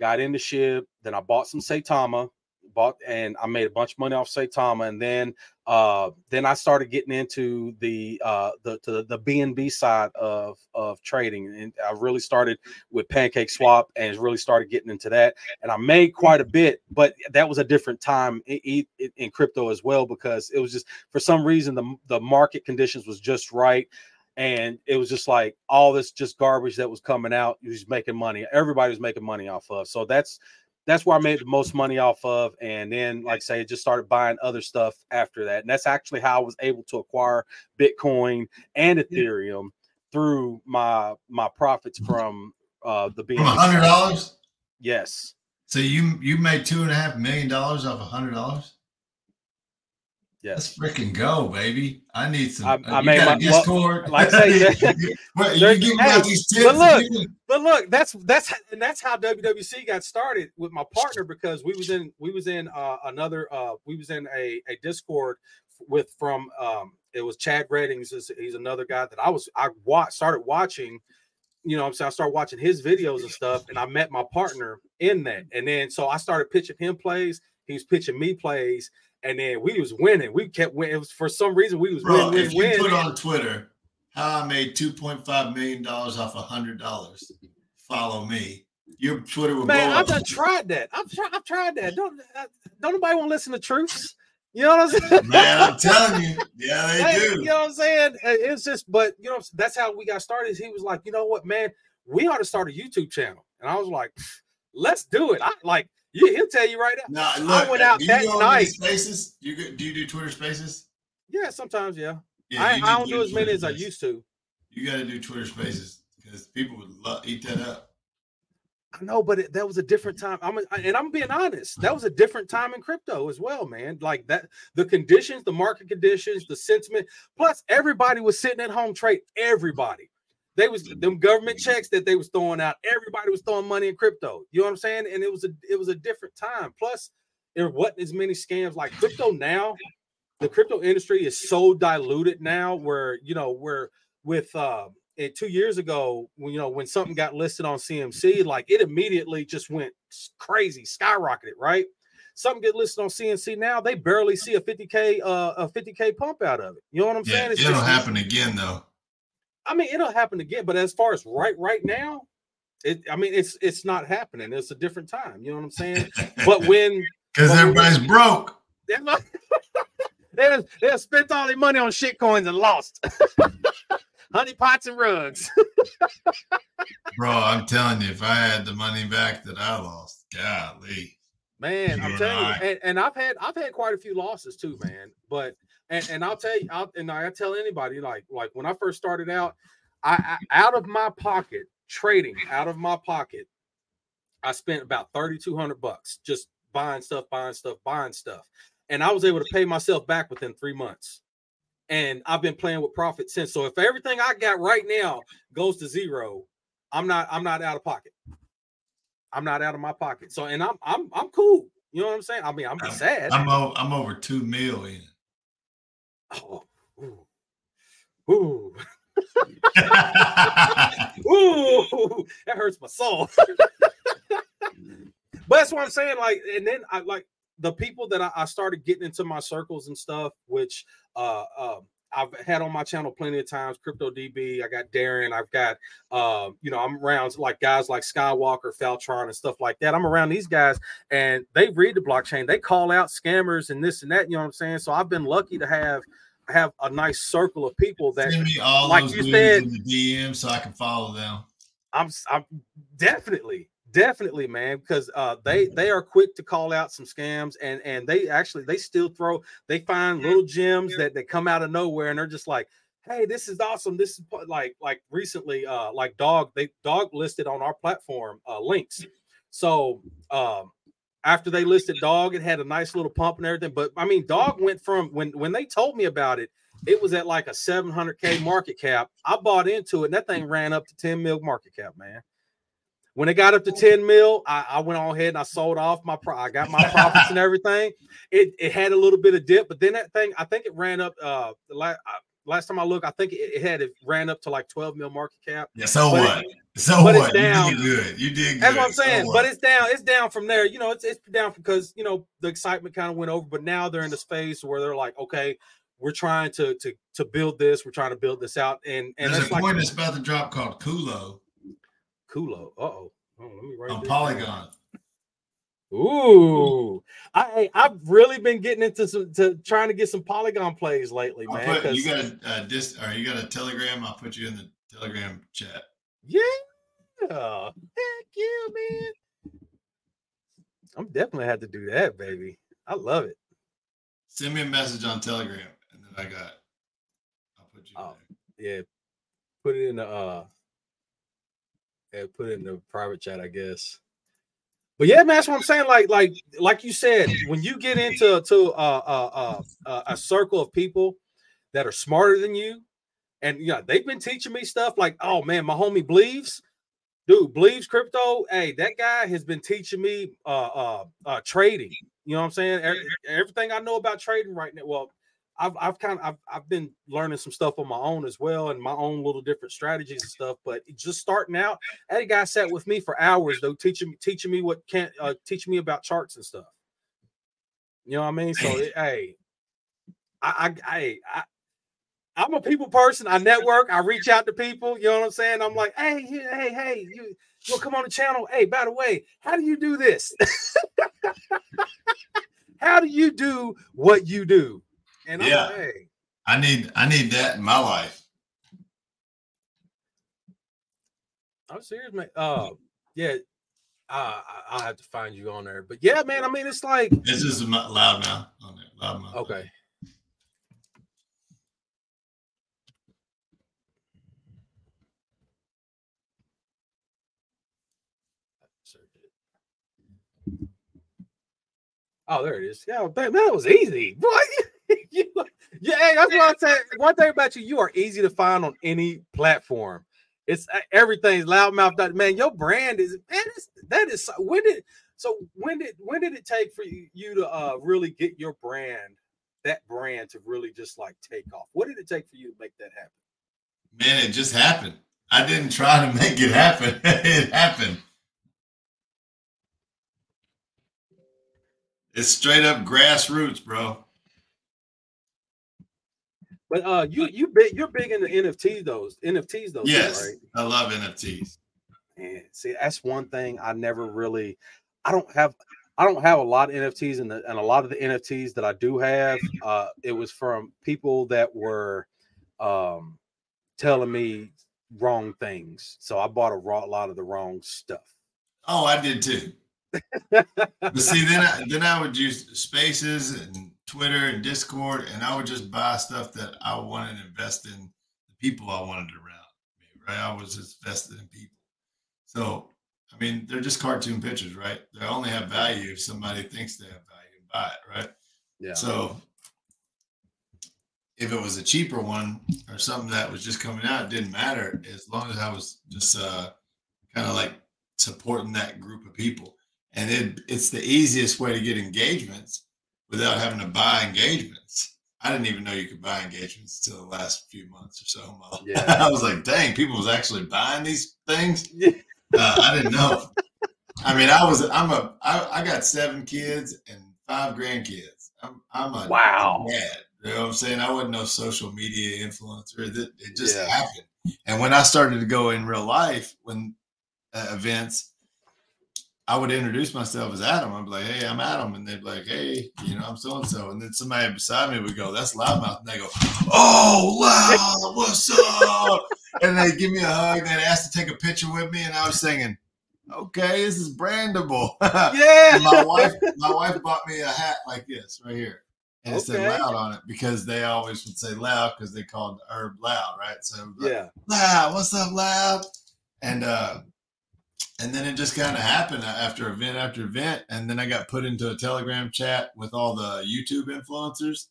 got into Shib. Then I bought some Saitama, bought and I made a bunch of money off Saitama. And then uh, then I started getting into the uh, the to the BNB side of of trading, and I really started with Pancake Swap and really started getting into that and I made quite a bit, but that was a different time in, in, crypto as well because it was just for some reason the the market conditions was just right, and it was just like all this just garbage that was coming out. You was making money. Everybody was making money off of. So that's that's where I made the most money off of, and then like I say, just started buying other stuff after that, and that's actually how I was able to acquire Bitcoin and Ethereum through my my profits from uh the a hundred dollars. Yes. So you you made two and a half million dollars off a hundred dollars. Yes. Let's freaking go, baby! I need some. I- uh, I you made got a well, Discord. like (laughs) I say, What, there- you give hey, out these tips. but look, you- But look, that's that's and that's how WWC got started with my partner because we was in we was in uh, another uh, we was in a, a Discord with from um, it was Chad Reddings. He's, he's another guy that I was I watch started watching. You know, what I'm saying I started watching his videos and stuff, and I met my partner in that. And then so I started pitching him plays. He was pitching me plays, and then we was winning. We kept winning. It was for some reason we was Bro, win if you win. put on Twitter how I made two point five million dollars off a hundred dollars, follow me. Your Twitter will Man, I've tried that. I've tried. I've tried that. Don't don't nobody want to listen to truths. You know what I'm saying? Man, I'm telling you, (laughs) yeah, they Hey, do. You know what I'm saying? It's just, but you know, that's how we got started. He was like, you know what, man, we ought to start a YouTube channel, and I was like, let's do it. I like, you, he'll tell you right now. Now, look, went out do that night. Spaces? Do you do you do Twitter Spaces? Yeah, sometimes, yeah. Yeah, I, you I don't do as many Twitter as I Spaces. used to. You got to do Twitter Spaces because people would love, eat that up. I know, but it, that was a different time. I'm and I'm being honest. That was a different time in crypto as well, man. Like that, the conditions, the market conditions, the sentiment. Plus, everybody was sitting at home trade. Everybody, they was them government checks that they was throwing out. Everybody was throwing money in crypto. You know what I'm saying? And it was a it was a different time. Plus, there wasn't as many scams like crypto now. The crypto industry is so diluted now, where you know where with uh and two years ago, when you know when something got listed on CMC, like it immediately just went crazy, skyrocketed, right? Something get listed on CMC now, they barely see a 50k uh a 50k pump out of it. You know what I'm Yeah, saying? It's it'll just- happen again though. I mean, it'll happen again, but as far as right right now, it I mean it's it's not happening. It's a different time. You know what I'm saying? But (laughs) when because everybody's broke. they're not- they (laughs) they spent all their money on shit coins and lost. (laughs) Honey pots and rugs. Bro, I'm telling you, if I had the money back that I lost, golly. Man, I'm telling you, and, and I've had I've had quite a few losses too, man. But and, and I'll tell you, I'll, and I tell anybody like like when I first started out, I, I out of my pocket trading out of my pocket, I spent about thirty two hundred bucks just buying stuff, buying stuff, buying stuff, and I was able to pay myself back within three months. And I've been playing with profit since. So if everything I got right now goes to zero, I'm not I'm not out of pocket. I'm not out of my pocket. So and I'm I'm I'm cool. You know what I'm saying? I mean, I'm sad. I'm o- I'm over two million. Oh, ooh, ooh, (laughs) ooh, that hurts my soul. (laughs) but that's what I'm saying. Like, and then I like the people that I, I started getting into my circles and stuff, which uh um I've had on my channel plenty of times. Crypto DB. I got Darren. I've got uh, you know, I'm around like guys like Skywalker, Faltron, and stuff like that. I'm around these guys, and they read the blockchain. They call out scammers and this and that. You know what I'm saying? So I've been lucky to have have a nice circle of people that Send me all like those you said- in the DM so I can follow them. I'm I'm definitely definitely man because uh they they are quick to call out some scams and and they actually they still throw they find little gems that that come out of nowhere and they're just like hey this is awesome this is like like recently uh like dog they dog listed on our platform uh links so um after they listed dog it had a nice little pump and everything but i mean dog went from when when they told me about it it was at like a 700k market cap. I bought into it and that thing ran up to 10 mil market cap man when it got up to 10 mil, I, I went on ahead and I sold off my pro- I got my profits and (laughs) everything. It it had a little bit of dip, but then that thing, I think it ran up uh the last last time I looked, I think it, it had it ran up to like 12 mil market cap. Yeah, so But it- what? So but it's what? down. You did good. You did good. That's what I'm So saying. what? but it's down, it's down from there. You know, it's it's down because you know the excitement kind of went over, but now they're in the space where they're like, okay, we're trying to to to build this, we're trying to build this out, and and There's that's a like coin that's about to drop called Kulo Kulo. Uh oh. Let me write on this down. Polygon. Ooh, I I've really been getting into some to trying to get some polygon plays lately, I'll man. put, you got a uh, dis or you got a telegram. I'll put you in the telegram chat. yeah, heck yeah, man. I'm definitely had to do that, baby. I love it. Send me a message on Telegram, and then I got. I'll put you Oh. there. Yeah, put it in the uh, yeah, put it in the private chat, I guess. But yeah, man, that's what I'm saying. Like, like, like you said, when you get into to uh, uh, uh, uh, a circle of people that are smarter than you, and yeah, they've been teaching me stuff. Like, oh man, my homie believes, dude, believes crypto. Hey, that guy has been teaching me uh, uh, uh, trading. You know what I'm saying? Everything I know about trading right now. Well, I've I've kind of I've, I've been learning some stuff on my own as well and my own little different strategies and stuff. But just starting out, that guy sat with me for hours though, teaching me teaching me what can't uh, teaching me about charts and stuff. You know what I mean? So it, hey, I I I. I I'm a people person. I network. I reach out to people. You know what I'm saying? I'm like, hey, hey, hey, you, you come on the channel. Hey, by the way, how do you do this? (laughs) how do you do what you do? And Yeah. hey, I need I need that in my life. I'm serious, man. Uh, yeah, uh, I- I'll have to find you on there. But yeah, man, I mean, it's like, This is loud mouth on there. Loud mouth. okay. Oh, there it is. Yeah, man, that was easy. Boy, (laughs) (laughs) you, yeah, hey, that's what I (laughs) said. One thing about you, you are easy to find on any platform. It's uh, everything's loudmouth. Man, your brand is man. It's, that is so- when did so when did when did it take for you, you to uh really get your brand that brand to really just like take off? What did it take for you to make that happen? Man, it just happened. I didn't try to make it happen. (laughs) it happened. It's straight up grassroots, bro. But uh, you you big you're big into NFTs those NFTs those Yes, right? I love NFTs. Man, see, that's one thing I never really. I don't have. I don't have a lot of NFTs, and, and a lot of the NFTs that I do have, uh, it was from people that were um, telling me wrong things. So I bought a, raw, a lot of the wrong stuff. Oh, I did too. But see, then I, then I would use Spaces and Twitter and Discord, and I would just buy stuff that I wanted to invest in the people I wanted around me. Right? I was just invested in people. So, I mean, they're just cartoon pictures, right? They only have value if somebody thinks they have value and buy it, right? Yeah. So, if it was a cheaper one or something that was just coming out, it didn't matter as long as I was just uh, kind of like supporting that group of people. And it, it's the easiest way to get engagements without having to buy engagements. I didn't even know you could buy engagements until the last few months or so. Mo. Yeah. (laughs) I was like, dang, people was actually buying these things. (laughs) Yeah. Uh, I didn't know. I mean, I was, I'm a, I, I got seven kids and five grandkids. I'm, I'm a Wow. dad. You know what I'm saying? I wasn't no social media influencer. It, it just Yeah. happened. And when I started to go in real life, when uh, events, I would introduce myself as Adam. I'd be like, "Hey, I'm Adam," and they'd be like, "Hey, you know, I'm so and so." And then somebody beside me would go, "That's Loudmouth," and they go, "Oh, Loud, what's up?" and they give me a hug. They'd ask to take a picture with me, and I was singing, "Okay, this is brandable." (laughs) Yeah. My wife, my wife bought me a hat like this right here, and it said "loud" on it because they always would say "loud" because they called the herb loud, right? So like, Yeah. loud, what's up, loud? And uh, and then it just kind of happened after event after event, and then I got put into a Telegram chat with all the YouTube influencers,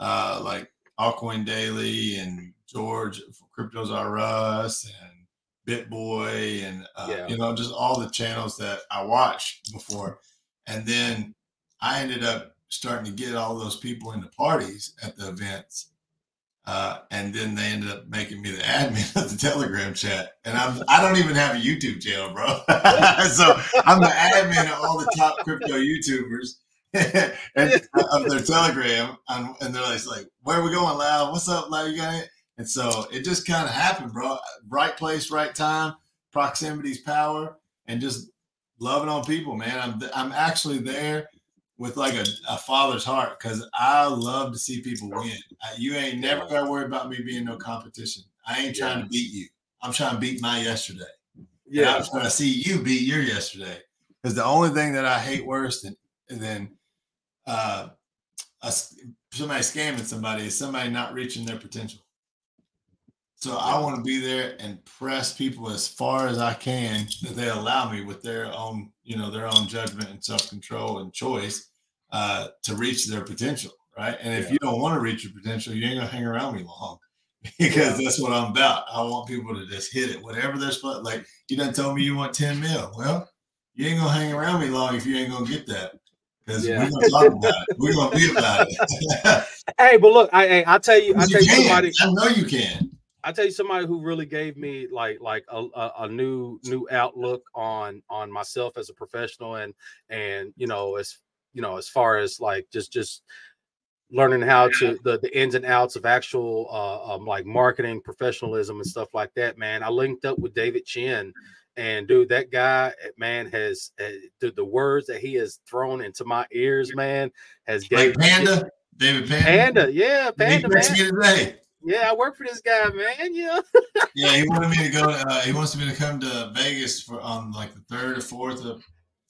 uh, like Altcoin Daily and George Cryptos R Us and BitBoy and uh, Yeah. you know just all the channels that I watched before, and then I ended up starting to get all those people into parties at the events. Uh, and then they ended up making me the admin of the Telegram chat, and I'm I don't even have a YouTube channel, bro. (laughs) so I'm the admin of all the top crypto YouTubers (laughs) and of their Telegram, and, and they're like, like, "Where are we going, Loud? What's up, Loud? You got it?" And so it just kind of happened, bro. Right place, right time. Proximity's power, and just loving on people, man. I'm I'm actually there with like a, a father's heart because I love to see people win. Uh, You ain't never Yeah. got to worry about me being no competition. I ain't trying Yeah. to beat you. I'm trying to beat my yesterday. Yeah. I'm trying to see you beat your yesterday. Because the only thing that I hate worse than than uh, us, somebody scamming somebody is somebody not reaching their potential. So I want to be there and press people as far as I can that they allow me with their own, you know, their own judgment and self control and choice uh, to reach their potential, right? And if Yeah. you don't want to reach your potential, you ain't gonna hang around me long (laughs) because that's what I'm about. I want people to just hit it, whatever they're supposed. Like you done told me you want 10 mil. Well, you ain't gonna hang around me long if you ain't gonna get that. Because Yeah. we're gonna talk about it. We're gonna be about it. (laughs) Hey, but look, I, I I'll tell you, 'Cause tell you somebody. I know you can. I tell you somebody who really gave me like like a, a, a new new outlook on on myself as a professional and and you know as you know as far as like just just learning how to the, the ins and outs of actual uh um, like marketing professionalism and stuff like that man i linked up with david chin and dude that guy eh, man has uh, the, the words that he has thrown into my ears man has Like Panda, David Panda. panda yeah panda man me today. Yeah i work for this guy man yeah (laughs) Yeah, he wanted me to go. Uh, he wants me to come to Vegas for on like the third or fourth of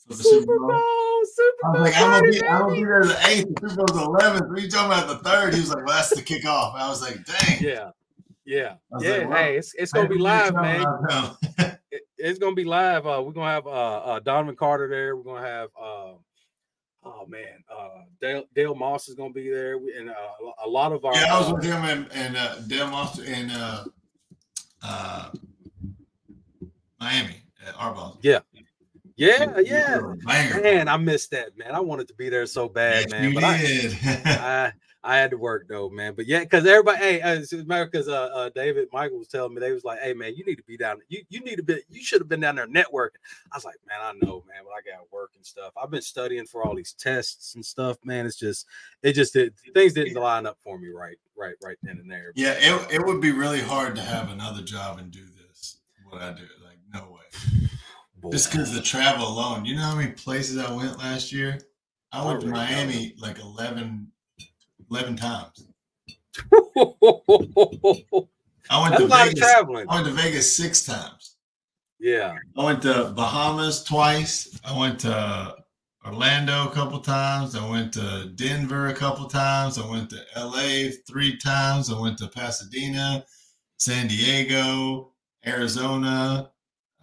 for the Super Super Bowl. Bowl, Super I was like, I'm gonna be, I'm gonna be there the eighth. The Super Bowl's the eleventh. What are you talking about the third? He was like, well, that's the kickoff. I was like, dang. Yeah, yeah, yeah. like, hey, it's it's gonna be live, man. man. (laughs) It- it's gonna be live. Uh, we're gonna have uh, uh Donovan Carter there. We're gonna have uh, oh man, uh Dale, Dale Moss is gonna be there, and uh, a lot of our Yeah, I was uh, with him and, and uh, Dale Moss in uh, uh, Miami at Arbol. yeah, yeah, yeah. Man, I missed that, man. I wanted to be there so bad, Yes, man. you But did. (laughs) I I had to work though, man. But yeah, because everybody, hey, uh, it's America's uh, uh David Michael was telling me they was like, hey man, you need to be down. You you need to be. You should have been down there networking. I was like, man, I know, man, but I got work and stuff. I've been studying for all these tests and stuff, man. It's just, it just did things didn't line up for me right, right, right then and there. yeah, it, it would be really hard to have another job and do this. What I do, like no way. Boy. Just because the travel alone. You know how many places I went last year? I went to Already know. Miami like 11, 11 times. (laughs) I went That's to a lot of Vegas. traveling. I went to Vegas six times. Yeah, I went to Bahamas twice. I went to Orlando a couple times. I went to Denver a couple times. I went to LA three times. I went to Pasadena, San Diego, Arizona,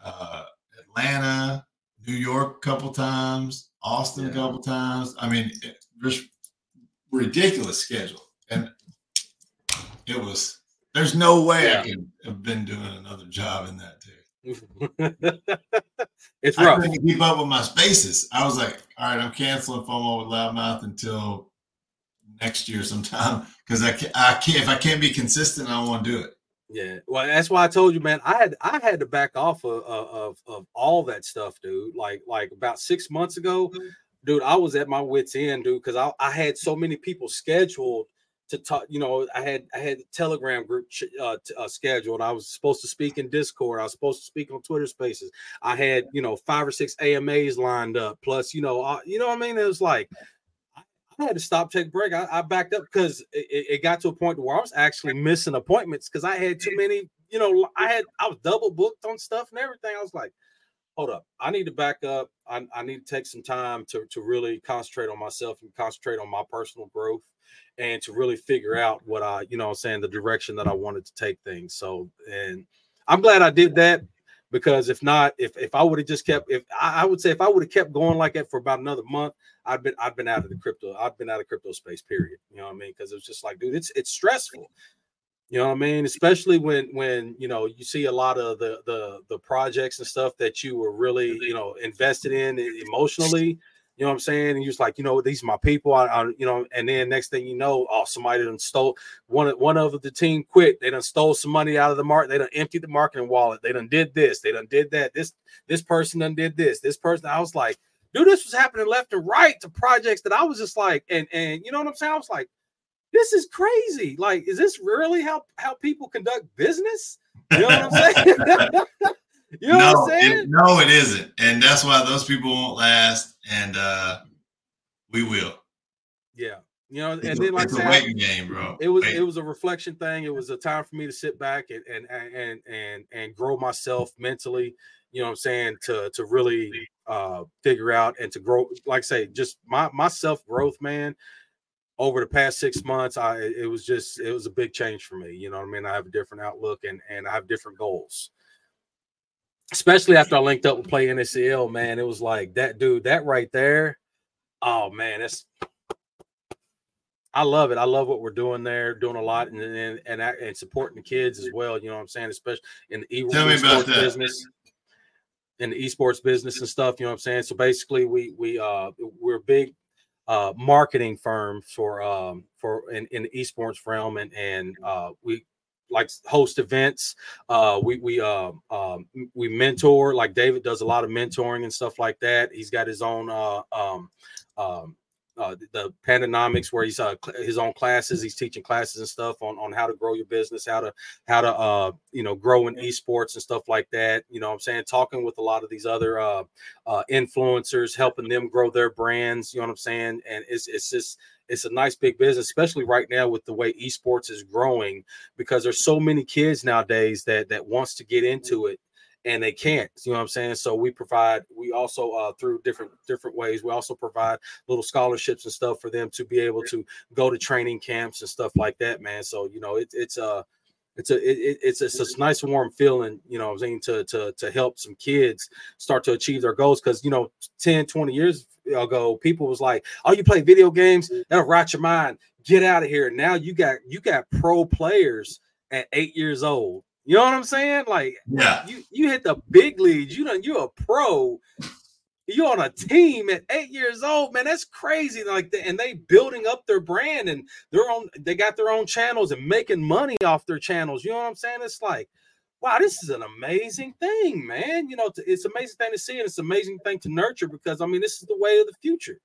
uh, Atlanta, New York a couple times, Austin a couple times. I mean, just ridiculous schedule. And it was, there's no way Yeah. I could have been doing another job in that too. (laughs) it's I rough. couldn't keep up with my spaces. I was like, all right, I'm canceling FOMO with Loudmouth until next year sometime (laughs) because I can't, I can't, if I can't be consistent, I don't want to do it. Yeah, well, that's why I told you, man. I had I had to back off of of, of, of all that stuff, dude. Like like about six months ago, mm-hmm. Dude. I was at my wits end, dude, because I, I had so many people scheduled to talk. You know, I had I had Telegram group uh, uh, scheduled. I was supposed to speak in Discord. I was supposed to speak on Twitter Spaces. I had you know five or six AMAs lined up. Plus, you know, uh, you know what I mean. It was like I had to stop, take a break. I, I backed up because it, it, got to a point where I was actually missing appointments because I had too many. You know, I had I was double booked on stuff and everything. I was like, hold up, I need to back up. I, I need to take some time to to really concentrate on myself and concentrate on my personal growth and to really figure out what I, you know, I'm saying the direction that I wanted to take things. So, and I'm glad I did that because if not, if if I would have just kept, if I, I would say if I would have kept going like that for about another month, I've been I've been out of the crypto, I've been out of crypto space, period. You know what I mean? Because it was just like, dude, it's it's stressful. You know what I mean? Especially when when you know you see a lot of the the the projects and stuff that you were really you know invested in emotionally you know what I'm saying? And you're just like, you know, these are my people. I, I, you know, and then next thing you know, oh, somebody done stole one. One of the team quit. They done stole some money out of the market. They done emptied the marketing wallet. They done did this. They done did that. This this person done did this. This person. I was like, dude, this was happening left and right to projects that I was just like, and and you know what I'm saying? I was like, this is crazy. Like, is this really how how people conduct business? You know what I'm (laughs) saying? (laughs) you know no, what I'm saying? It, no, it isn't, and that's why those people won't last and uh we will. Yeah. You know, it's and then like it's a waiting game, bro. It was Wait. it was a reflection thing. It was a time for me to sit back and and and and and grow myself mentally. You know what I'm saying to to really uh figure out and to grow. Like I say, just my my self growth, man. Over the past six months, I it was just it was a big change for me. You know what I mean? I have a different outlook and and I have different goals especially after I linked up with Play NSCL, man, it was like that dude, that right there. Oh man, that's I love it. I love what we're doing there, doing a lot, and and and, and supporting the kids as well. You know what I'm saying, especially in the esports business, in the esports business and stuff. You know what I'm saying. So basically, we we uh we're big uh marketing firm for um for in, in the esports realm, and and uh we like host events. Uh, we we uh, um, we mentor. Like David does a lot of mentoring and stuff like that. He's got his own uh, um, um, uh, the Pandanomics where he's uh, his own classes. He's teaching classes and stuff on, on how to grow your business, how to how to uh, you know grow in esports and stuff like that. You know, what I'm saying talking with a lot of these other uh, uh, influencers, helping them grow their brands. You know what I'm saying? And it's it's just it's a nice big business, especially right now with the way esports is growing, because there's so many kids nowadays that that wants to get into it and they can't. You know what I'm saying? So we provide. We also uh, through different different ways. We also provide little scholarships and stuff for them to be able to go to training camps and stuff like that, man. So you know, it, it's a uh, it's a it, it's it's a nice warm feeling you know i'm saying to to to help some kids start to achieve their goals because you know 10 20 years ago people was like oh you play video games that'll rot your mind get out of here now you got you got pro players at eight years old you know what i'm saying like yeah you you hit the big leagues you know you're a pro You're on a team at eight years old, man. That's crazy. Like, and they building up their brand and their own. They got their own channels and making money off their channels. You know what I'm saying? It's like, wow, this is an amazing thing, man. You know, it's amazing thing to see, and it's an amazing thing to nurture because I mean, this is the way of the future.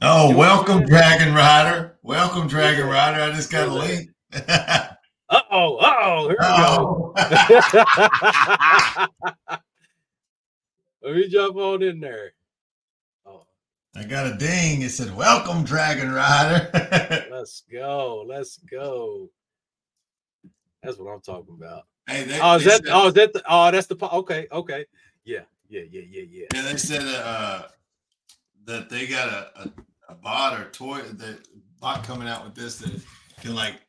Oh, you know welcome, Dragon Rider. Welcome, Dragon Rider. I just got a link. (laughs) uh oh, uh oh, here we oh. go. (laughs) Let me jump on in there. Oh. I got a ding. It said, "Welcome, Dragon Rider." (laughs) let's go. Let's go. That's what I'm talking about. Hey, they, oh, is that? Said, oh, is that? The, oh, that's the. Okay, okay. Yeah, yeah, yeah, yeah, yeah. Yeah, they said uh, that they got a, a, a bot or toy that bot coming out with this that can like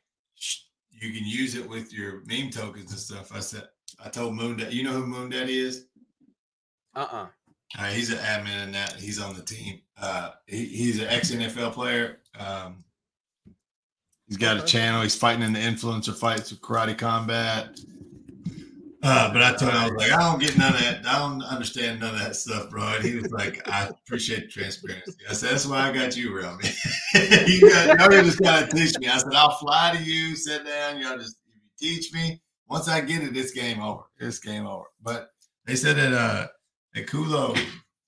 you can use it with your meme tokens and stuff. I said I told Moon Daddy. You know who Moon Daddy is? Uh uh-uh. uh uh, he's an admin in that. He's on the team. Uh, he, he's an ex NFL player. Um, he's got a channel. He's fighting in the influencer fights with karate combat. Uh, but I told him, I was like, I don't get none of that. I don't understand none of that stuff, bro. And he was like, I appreciate the transparency. I said, that's why I got you around me. (laughs) you got, y'all just gotta teach me. I said, I'll fly to you, sit down, y'all just teach me. Once I get it, it's game over. It's game over. But they said that uh Kulo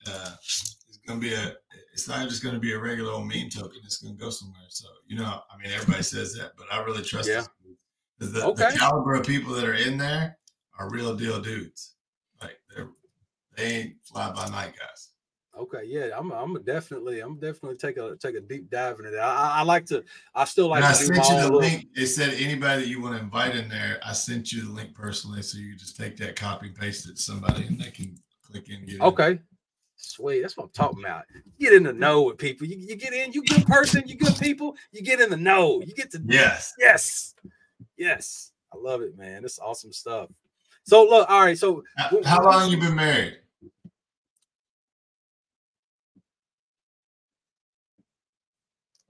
uh, is going to be a it's not just going to be a regular old meme token. It's going to go somewhere. So you know, I mean, everybody says that, but I really trust Yeah. The, Okay. the caliber of people that are in there are real deal dudes. Like they're they ain't fly by night guys. Okay, yeah, I'm I'm definitely I'm definitely take a take a deep dive into that. I, I- like to I still like I to sent you the little- link. It said anybody that you want to invite in there. I sent you the link personally, so you just take that, copy, and paste it to somebody, and they can click in. Get. Okay. Sweet. That's what I'm talking about. Get in the know with people. You, you get in, you good person, you good people, you get in the know. You get to Yes. yes. Yes. I love it, man. It's awesome stuff. So look, all right. So How, long you been married?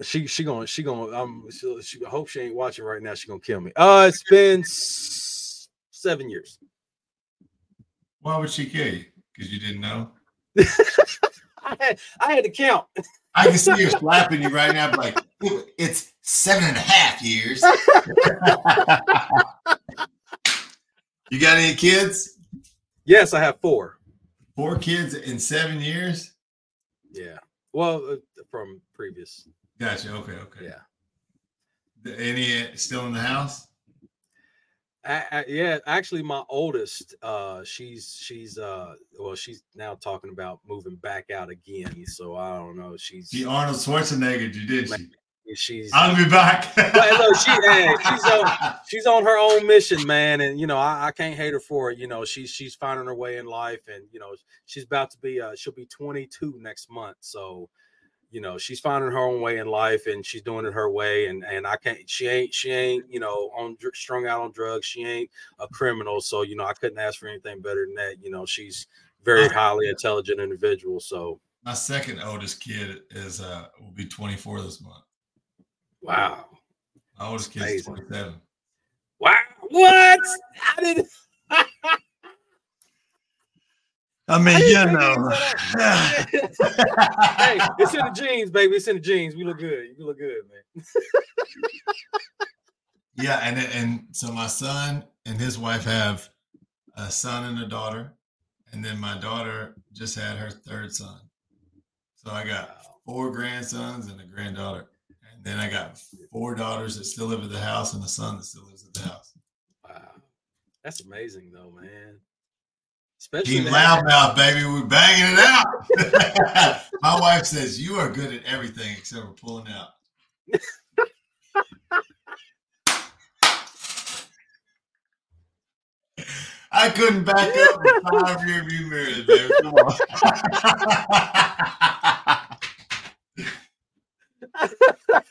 she she gonna she gonna um she, she I hope she ain't watching right now. She gonna kill me. Uh it's been s- seven years. Why would she kill you? Because you didn't know. (laughs) I had I had to count. I can see her slapping you right now, like it's seven and a half years. (laughs) you got any kids? Yes, I have four. Four kids in seven years? Yeah. Well, uh, from previous. Gotcha. Okay. Okay. Yeah. Any uh, still in the house? I, I, yeah, actually, my oldest, uh, she's she's uh, well, she's now talking about moving back out again. So I don't know. She's She Arnold Schwarzenegger, you did she? She's I'll be back. (laughs) But look, she- hey, she's on- she's on her own mission, man, and you know I, I can't hate her for it. You know she's she's finding her way in life, and you know she's about to be uh she'll be 22 next month, so you know she's finding her own way in life, and she's doing it her way, and and I can't she ain't she ain't you know on strung out on drugs, she ain't a criminal, so you know I couldn't ask for anything better than that. You know she's very highly intelligent individual, so My second oldest kid is uh will be 24 this month. Wow, My oldest kid is 27. wow, what? I didn't. (laughs) I mean, I you know. (laughs) hey, it's in the jeans, baby. It's in the jeans. We look good. You look good, man. yeah, and and so my son and his wife have a son and a daughter, and then my daughter just had her third son. So I got four grandsons and a granddaughter, and then I got four daughters that still live at the house and a son that still lives at the house. Wow, that's amazing, though, man. Especially Team Loudmouth, baby, we're banging it out. (laughs) my wife says you are good at everything except for pulling out. I couldn't back up with five rear view mirrors, baby. Come on. (laughs)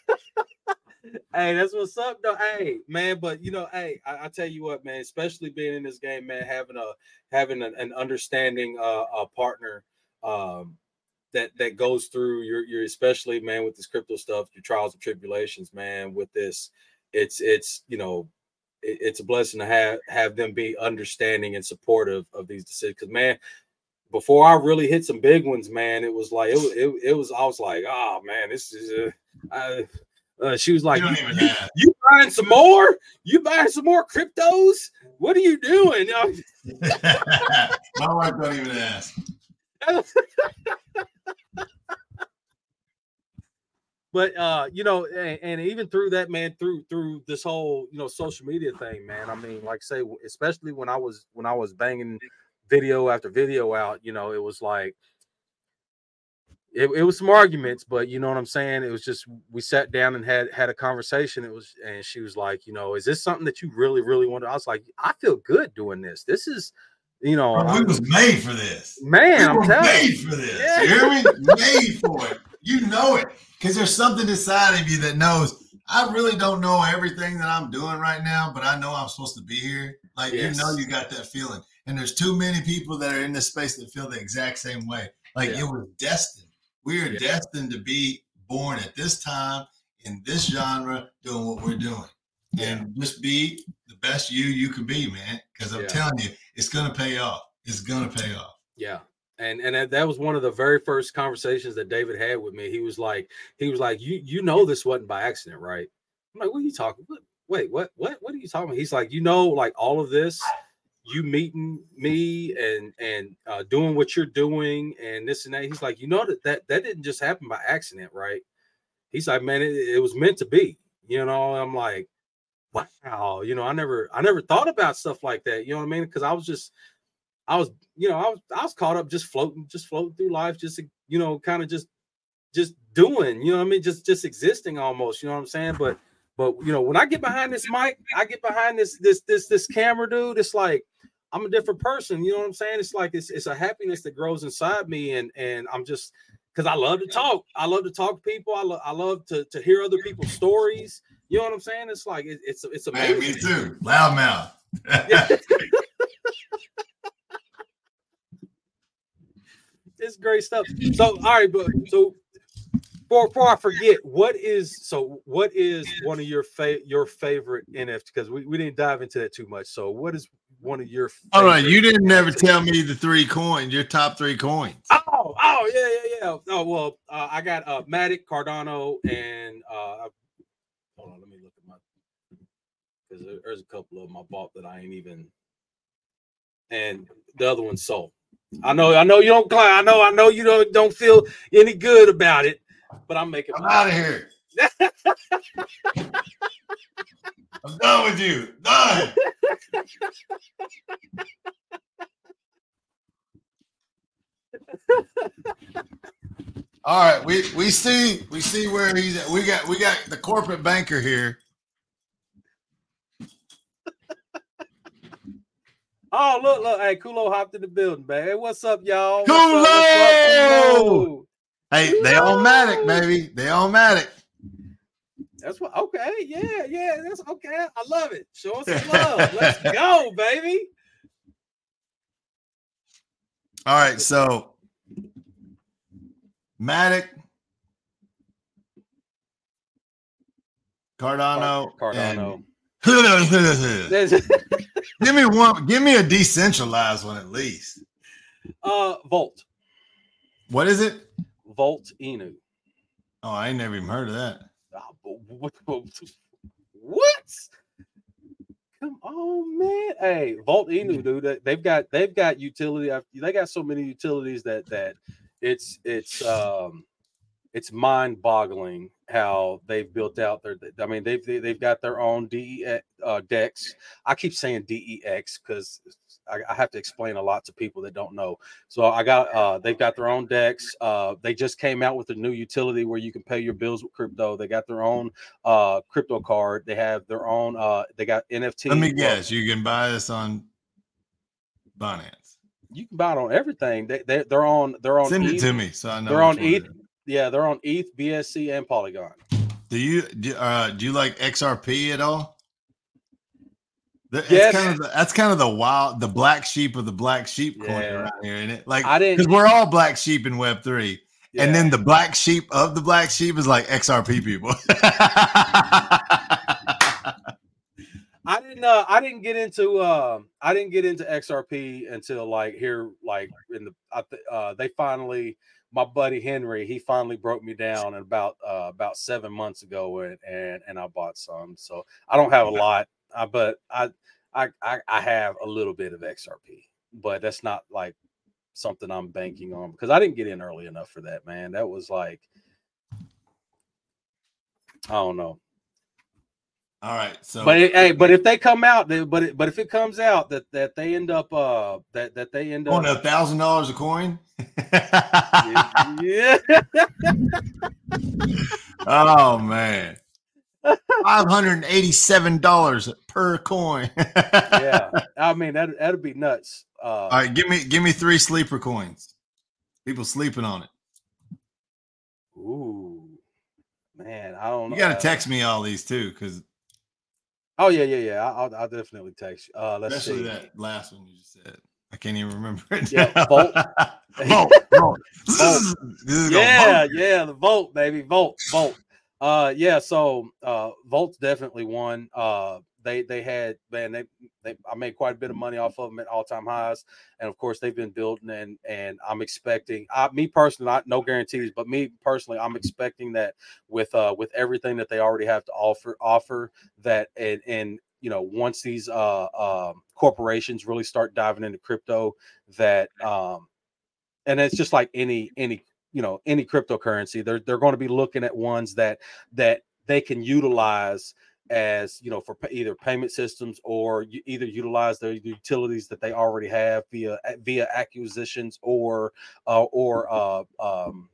(laughs) Hey, that's what's up, though. Hey, man, but you know, hey, I, I tell you what, man, especially being in this game, man, having a having an, an understanding uh, a partner um that that goes through your your especially man with this crypto stuff, your trials and tribulations, man, with this, it's it's you know, it, it's a blessing to have have them be understanding and supportive of these decisions. Because man, before I really hit some big ones, man, it was like it was it, it was I was like, oh man, this is uh, I, uh, she was like, you "You- even you, ask. you buying some more? You buying some more cryptos? What are you doing? (laughs) My wife don't even ask. (laughs) but uh, you know, and, and even through that, man, through through this whole you know social media thing, man. I mean, like say, especially when I was when I was banging video after video out, you know, it was like it, it was some arguments, but you know what I'm saying. It was just we sat down and had had a conversation. It was, and she was like, you know, is this something that you really really want? I was like, I feel good doing this. This is, you know, Bro, we I'm- was made for this. man, we I'm telling you. for this. Yeah. You hear me? (laughs) made for it. You know it because there's something inside of you that knows. I really don't know everything that I'm doing right now, but I know I'm supposed to be here. Like Yes. you know, you got that feeling, and there's too many people that are in this space that feel the exact same way. Like Yeah. it was destined. We are Yeah. destined to be born at this time in this genre, doing what we're doing, and just be the best you you can be, man. Because I'm Yeah. telling you, it's gonna pay off. It's gonna pay off. Yeah. And and that- was one of the very first conversations that David had with me. He was like, he was like, you you know this wasn't by accident, right? I'm like, what are you talking? What, wait, what what what are you talking about? He's like, you know, like all of this, you meeting me and and uh, doing what you're doing and this and that. He's like, you know that that that didn't just happen by accident, right? He's like, man, it, it was meant to be. You know, I'm like, wow. You know, I never I never thought about stuff like that. You know what I mean? Because I was just I was, you know, I was I was caught up just floating, just floating through life, just you know, kind of just just doing, you know what I mean? Just just existing almost, you know what I'm saying? But but you know, when I get behind this mic, I get behind this this this this camera, dude. It's like I'm a different person. You know what I'm saying? It's like it's it's a happiness that grows inside me, and and I'm just because I love to talk. I love to talk to people. I love I love to to hear other people's stories. You know what I'm saying? It's like it, it's it's amazing. Man, me too. Loudmouth. (laughs) it's great stuff. So all right, but so before, before I forget, what is so? What is one of your fa- your favorite NFT? Because we, we didn't dive into that too much. So, what is one of your? All right, you didn't never tell me the three coins, your top three coins. Oh, oh yeah, yeah, yeah. Oh well, uh, I got uh Matic, Cardano, and uh hold on, let me look at my because there's a couple of them I bought that I ain't even, and the other one sold. I know, I know you don't. I know, I know you don't don't feel any good about it but I'm making. I'm out of here. I'm done with you. Done. All right, we we see we see where he's at. We got we got the corporate banker here. Oh, look, look. Hey, Kulo hopped in the building, man. Hey, what's up, y'all? Kulo! Hey, they all Matic, baby. They all Matic. That's what okay, yeah, yeah, that's okay. I love it. Show us some love. (laughs) Let's go, baby. All right, so Matic, Cardano, Cardano. (laughs) give me one. Give me a decentralized one at least. Uh, Volt. What is it? Volt Inu. Oh, I ain't never even heard of that. What? What? Come on, man. Hey, Volt Inu, dude. They've got they've got utility. They got so many utilities that that it's it's um it's mind-boggling how they've built out their. I mean, they've they've got their own DE uh, DEX. I keep saying DEX because I, I, have to explain a lot to people that don't know. So I got uh, they've got their own DEX. Uh, they just came out with a new utility where you can pay your bills with crypto. They got their own uh, crypto card. They have their own. Uh, they got NFT. Let me guess. You can buy this on Binance. You can buy it on everything. They, they they're on they're on. Send ETH. it to me so I know. They're on ETH. Yeah, they're on ETH, BSC, and Polygon. Do you do, uh, do you like XRP at all? That's yes. kind of the, that's kind of the wild, the black sheep of the black sheep coin yeah. around here, isn't it? Like, I didn't because we're all black sheep in Web three, yeah. and then the black sheep of the black sheep is like XRP people. I didn't. Uh, I didn't get into. Uh, I didn't get into XRP until like here, like in the. i Uh, they finally. My buddy Henry, he finally broke me down about uh, about seven months ago, and, and and I bought some. So I don't have a lot uh, but I, I I have a little bit of XRP, but that's not like something I'm banking on because I didn't get in early enough for that, man. That was like I don't know. All right, so but it, hey, but if they come out, they, but it, but if it comes out that that they end up uh that that they end up on a thousand dollars a coin, yeah. (laughs) oh man, Five hundred and eighty-seven dollars per coin. (laughs) yeah, I mean that that'd be nuts. Uh, all right, give me give me three sleeper coins. People sleeping on it. Ooh, man, I don't. Know. You got to text me all these too, because. Oh yeah, yeah, yeah. I'll, I'll definitely text you. Uh, let's Especially see. that last one you just said. I can't even remember it. Yeah, (laughs) Volt. Volt. (laughs) Volt. Yeah, yeah, the Volt, baby, Volt, Volt. Uh, yeah. So uh, Volt's definitely one. Uh, they they had man they, they I made quite a bit of money off of them at all time highs, and of course they've been building and and I'm expecting I, me personally not no guarantees, but me personally I'm expecting that with uh with everything that they already have to offer offer that and and you know once these uh, uh, corporations really start diving into crypto that um, and it's just like any any you know any cryptocurrency they're they're going to be looking at ones that that they can utilize as you know for either payment systems or you either utilize the utilities that they already have via via acquisitions or uh, or uh, um,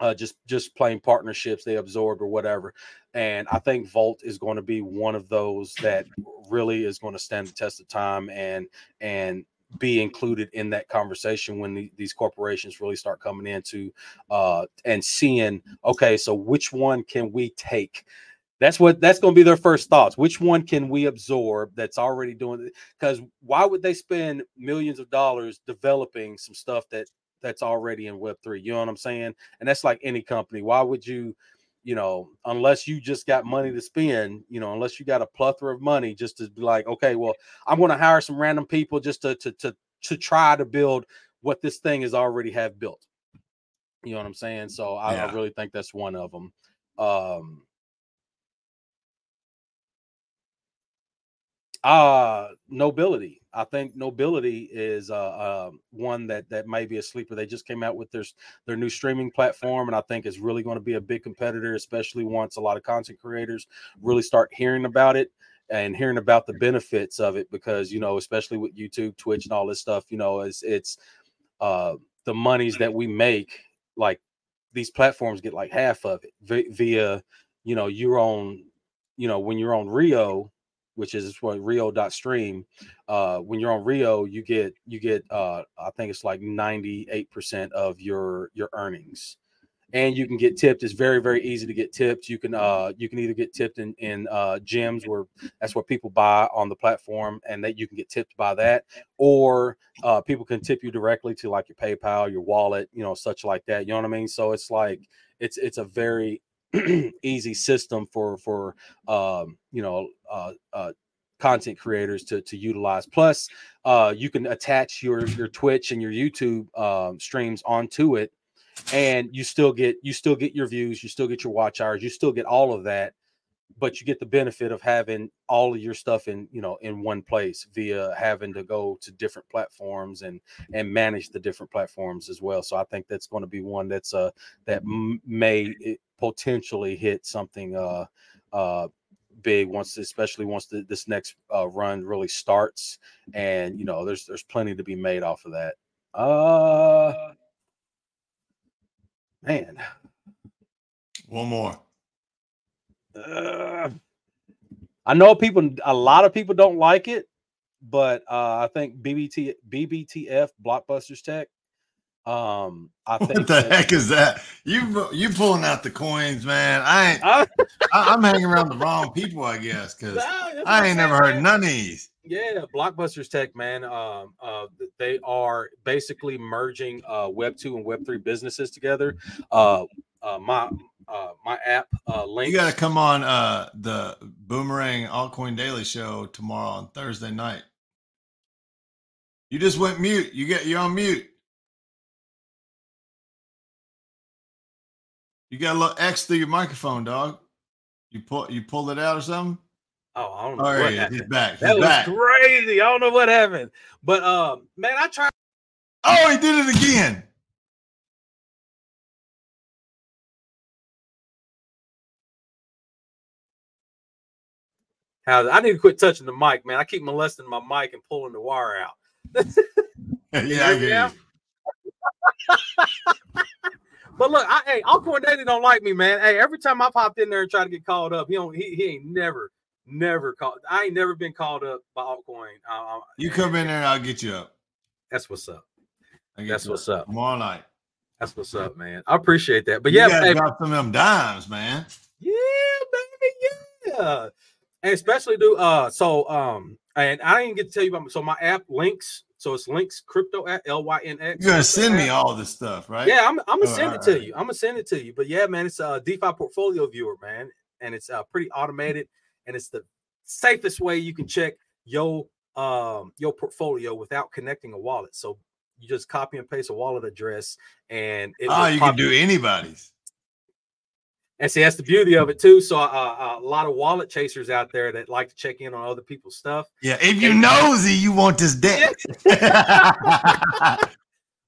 uh, just just plain partnerships they absorb or whatever. And I think Volt is going to be one of those that really is going to stand the test of time and and be included in that conversation when the, these corporations really start coming into uh, and seeing okay so which one can we take? That's what that's going to be their first thoughts. Which one can we absorb that's already doing because why would they spend millions of dollars developing some stuff that that's already in web3 you know what i'm saying? And that's like any company. Why would you you know unless you just got money to spend you know unless you got a plethora of money just to be like okay well i'm going to hire some random people just to to to to try to build what this thing is already have built. You know what i'm saying? So i, yeah. I really think that's one of them um uh nobility I think Nobility is uh, uh, one that that may be a sleeper. They just came out with their their new streaming platform, and I think is really going to be a big competitor, especially once a lot of content creators really start hearing about it and hearing about the benefits of it. Because you know, especially with YouTube, Twitch, and all this stuff, you know, it's it's uh, the monies that we make. Like these platforms get like half of it via you know your own you know when you're on Rio which is what rio.stream uh when you're on rio you get you get uh i think it's like 98% of your your earnings. And you can get tipped it's very very easy to get tipped. You can uh you can either get tipped in in uh gyms where that's what people buy on the platform and that you can get tipped by that. Or uh people can tip you directly to like your paypal your wallet you know such like that you know what i mean? So it's like it's it's a very (clears throat) easy system for for um, you know uh, uh, content creators to to utilize. Plus, uh, you can attach your your Twitch and your YouTube um, streams onto it, and you still get you still get your views, you still get your watch hours, you still get all of that but you get the benefit of having all of your stuff in you know in one place via having to go to different platforms and and manage the different platforms as well. So i think that's going to be one that's uh that m- may eh, potentially hit something uh uh big once especially once the, this next uh, run really starts. And you know there's there's plenty to be made off of that. Uh man. One more uh, I know people, a lot of people don't like it, but uh, I think BBT BBTF Blockbusters Tech. Um, I think what the that, heck is that? You you pulling out the coins, man? I ain't. I, (laughs) am hanging around the wrong people, I guess, because I ain't never heard none of these. Yeah, Blockbusters Tech, man. Um, uh, they are basically merging uh, Web two and Web three businesses together. Uh, uh, my uh, my app uh, link. You got to come on uh, the Boomerang Altcoin Daily Show tomorrow on Thursday night. You just went mute. You get you're on mute. You got a little X through your microphone, dog. You pull you pulled it out or something. Oh, I don't know. Oh, what yeah, he's back. He's that back. was crazy. I don't know what happened, but uh, man, I tried. Oh, he did it again. How I need to quit touching the mic, man. I keep molesting my mic and pulling the wire out. (laughs) yeah, I get (laughs) but look, I, hey, Altcoin Daily don't like me, man. Hey, every time I popped in there and tried to get called up, he don't. He, he ain't never, never called. I ain't never been called up by Altcoin. Uh, you come in there, and I'll get you up. That's what's up. That's what's up. Tomorrow night. That's what's up, man. I appreciate that. But you yeah, hey, drop some of them dimes, man. Yeah, baby. Yeah and especially do uh so um and I didn't get to tell you about my, so my app links so it's Lynx crypto at L Y N X. You're gonna send me all this stuff, right? Yeah, I'm, I'm gonna send it to you. I'm gonna send it to you. But yeah, man, it's a DeFi portfolio viewer, man, and it's uh, pretty automated, and it's the safest way you can check your um your portfolio without connecting a wallet. So you just copy and paste a wallet address, and it oh, you can do anybody's. And see, that's the beauty of it too. So, uh, uh, a lot of wallet chasers out there that like to check in on other people's stuff. Yeah, if you nosy, you want this deck. (laughs)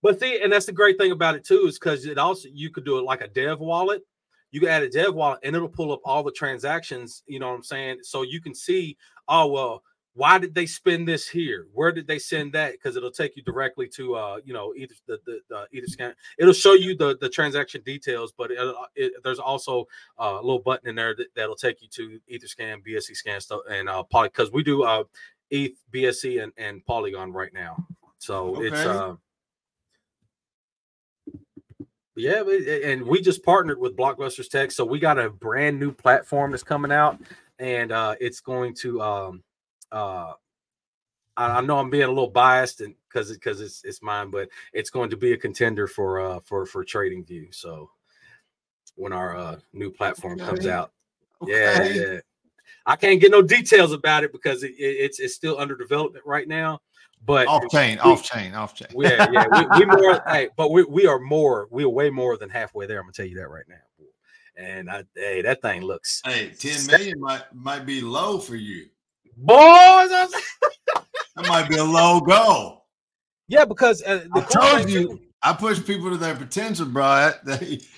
But see, and that's the great thing about it too, is because it also you could do it like a dev wallet. You can add a dev wallet and it'll pull up all the transactions. You know what I'm saying? So you can see, oh well, why did they spend this here? Where did they send that? Because it'll take you directly to uh, you know, either the the, the Etherscan. It'll show you the the transaction details, but it, it, there's also uh, a little button in there that, that'll take you to Etherscan, BSC scan stuff, and uh, poly because we do uh, ETH, BSC, and and Polygon right now. So it's uh yeah, and we just partnered with Blockbusters Tech, so we got a brand new platform that's coming out, and uh, it's going to. Um, uh, I, I know I'm being a little biased, and because because it's it's mine, but it's going to be a contender for uh for for Trading View. So when our uh, new platform comes Okay. out, yeah, Okay. yeah. I can't get no details about it because it, it- it's it's still under development right now. But Off chain, we- off chain, off chain. yeah, yeah, we, we more, hey, but we, we are more, we are way more than halfway there. I'm gonna tell you that right now. And I, hey, that thing looks, Hey, 10 million might might be low for you. Boys. That might be a low goal. yeah, because uh, the I told you. I push people to their potential, bro.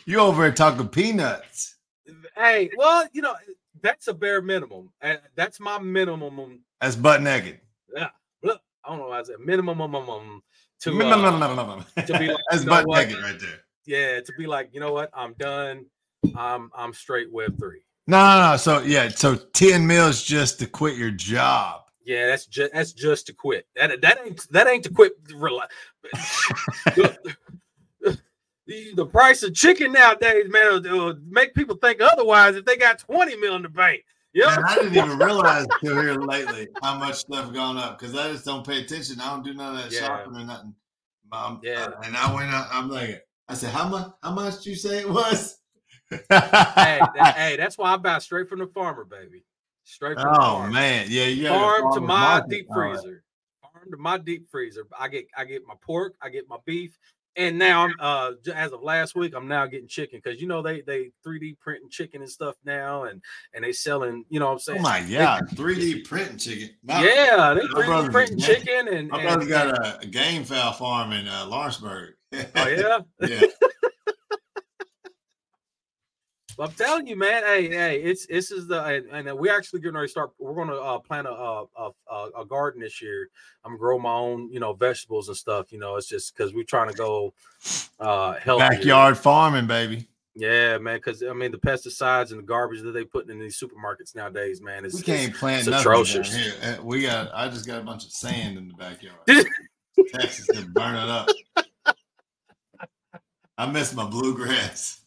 You over here talking peanuts. hey, well, you know, that's a bare minimum. That's my minimum. That's butt naked. Yeah, look, I don't know why I said minimum, um, um, um, to, No, no, no, uh, to be like, (laughs) That's you know butt what? naked right there. yeah, to be like, you know what, I'm done. I'm I'm straight Web three. No, no, no. So yeah, so 10 mils just to quit your job. Yeah, that's just that's just to quit. That that ain't that ain't to quit. Rely. (laughs) the, the price of chicken nowadays, man, will, will make people think otherwise if they got twenty mil in the bank. Yeah, I didn't even realize till here lately how much stuff gone up because I just don't pay attention. I don't do none of that Yeah. shopping or nothing. Um, Yeah. uh, and I went out, I'm like, I said, how much? How much did you say it was? Hey, (laughs) that- hey, that's why I buy straight from the farmer, baby. Straight from the oh farmer. man, yeah, got farm to my market. deep All right. freezer. Farm to my deep freezer. I get I get my pork, I get my beef, and now I'm uh as of last week, I'm now getting chicken because you know they they 3D printing chicken and stuff now, and and they selling, you know what I'm saying? Oh my god, 3D printing chicken. My, yeah, they my 3D brother's printing a- chicken and, my and- brother got a, a game fowl farm in uh, Lawrenceburg. oh yeah. (laughs) yeah. I'm telling you, man. Hey, hey, it's this is the and, and we actually going to start. We're going to uh, plant a, a a a garden this year. I'm gonna grow my own, you know, vegetables and stuff. You know, it's just because we're trying to go uh healthy. Backyard farming, baby. Yeah, man. Because I mean, the pesticides and the garbage that they put in these supermarkets nowadays, man, is We can't plant it's atrocious. here. Uh, We got. I just got a bunch of sand in the backyard. (laughs) Texas to burn it up. I miss my bluegrass.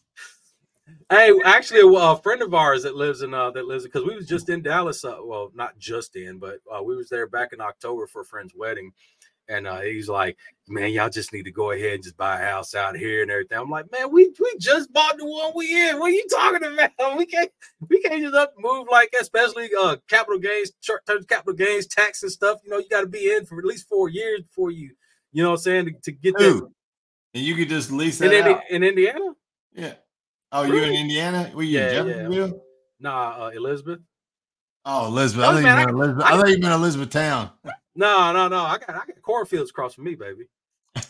Hey, actually, a, friend of ours that lives in uh that lives because we was just in Dallas. Uh, well, not just in, but uh, we was there back in October for a friend's wedding, and uh, he's like, "Man, y'all just need to go ahead and just buy a house out here and everything." I'm like, "Man, we we just bought the one we in. What are you talking about? (laughs) We can't we can't just up move like that, especially uh capital gains, short term capital gains tax and stuff. You know, you got to be in for at least four years before you, you know, what I'm saying to, to get that and you could just lease in, that Indi- out. in Indiana." Yeah. Oh, you in Indiana? Were you Yeah, in yeah. Jeffersonville? Nah, uh, Elizabeth. Oh, Elizabeth. Oh, I thought you man, I- Elizabeth. I- I thought you meant Elizabeth Town. (laughs) No, no, no. I got I got cornfields across from me, baby.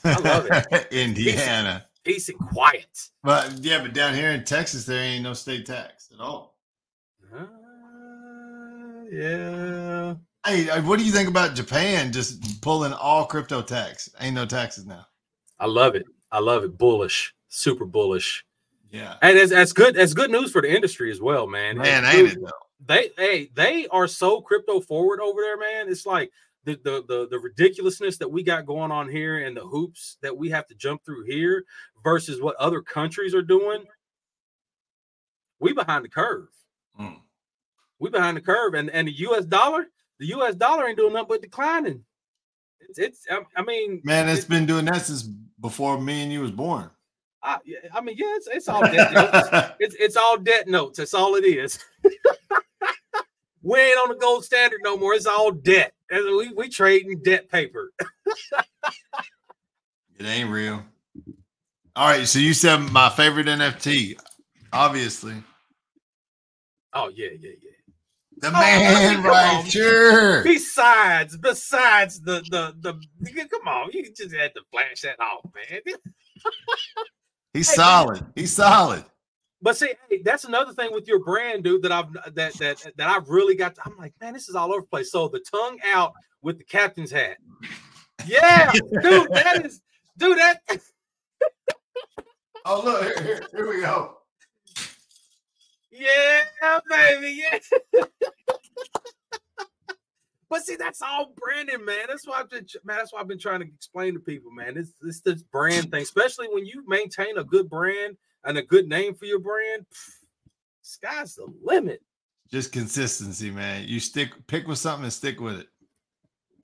I love it. (laughs) Indiana. Peace and quiet. But yeah, but down here in Texas, there ain't no state tax at all. Uh, yeah. Hey, uh, what do you think about Japan just pulling all crypto tax? Ain't no taxes now. I love it. I love it. Bullish. Super bullish. Yeah. And that's, that's good. That's good news for the industry as well, man. Man, ain't it though? They hey, they are so crypto forward over there, man. It's like the, the the the ridiculousness that we got going on here and the hoops that we have to jump through here versus what other countries are doing. We behind the curve. Mm. we behind the curve and and the US dollar the US dollar ain't doing nothing but declining it's, it's I, I mean Man, it's it- been doing that since before me and you was born. I, I mean yeah it's, it's all debt notes (laughs) it's, it's all debt notes that's all it is (laughs) we ain't on the gold standard no more it's all debt And we, we trading debt paper (laughs) It ain't real. All right, so you said my favorite NFT, obviously. Oh yeah, yeah, yeah. The Oh, man right on. here. Besides, besides the the the, come on, you just had to flash that off, man. He's Hey, solid. He's solid. But see, hey, that's another thing with your brand, dude. That I've that that that I've really got. I'm like, man, this is all over the place. So the tongue out with the captain's hat. Yeah, dude, that is, dude, that. Oh look, here, here, here we go. Yeah, baby, yeah. (laughs) but see, that's all branding, man. That's why I've been, man. That's why I've been trying to explain to people, man. It's it's this brand thing, especially when you maintain a good brand and a good name for your brand. pff, Sky's the limit. Just consistency, man. You stick, pick with something and stick with it.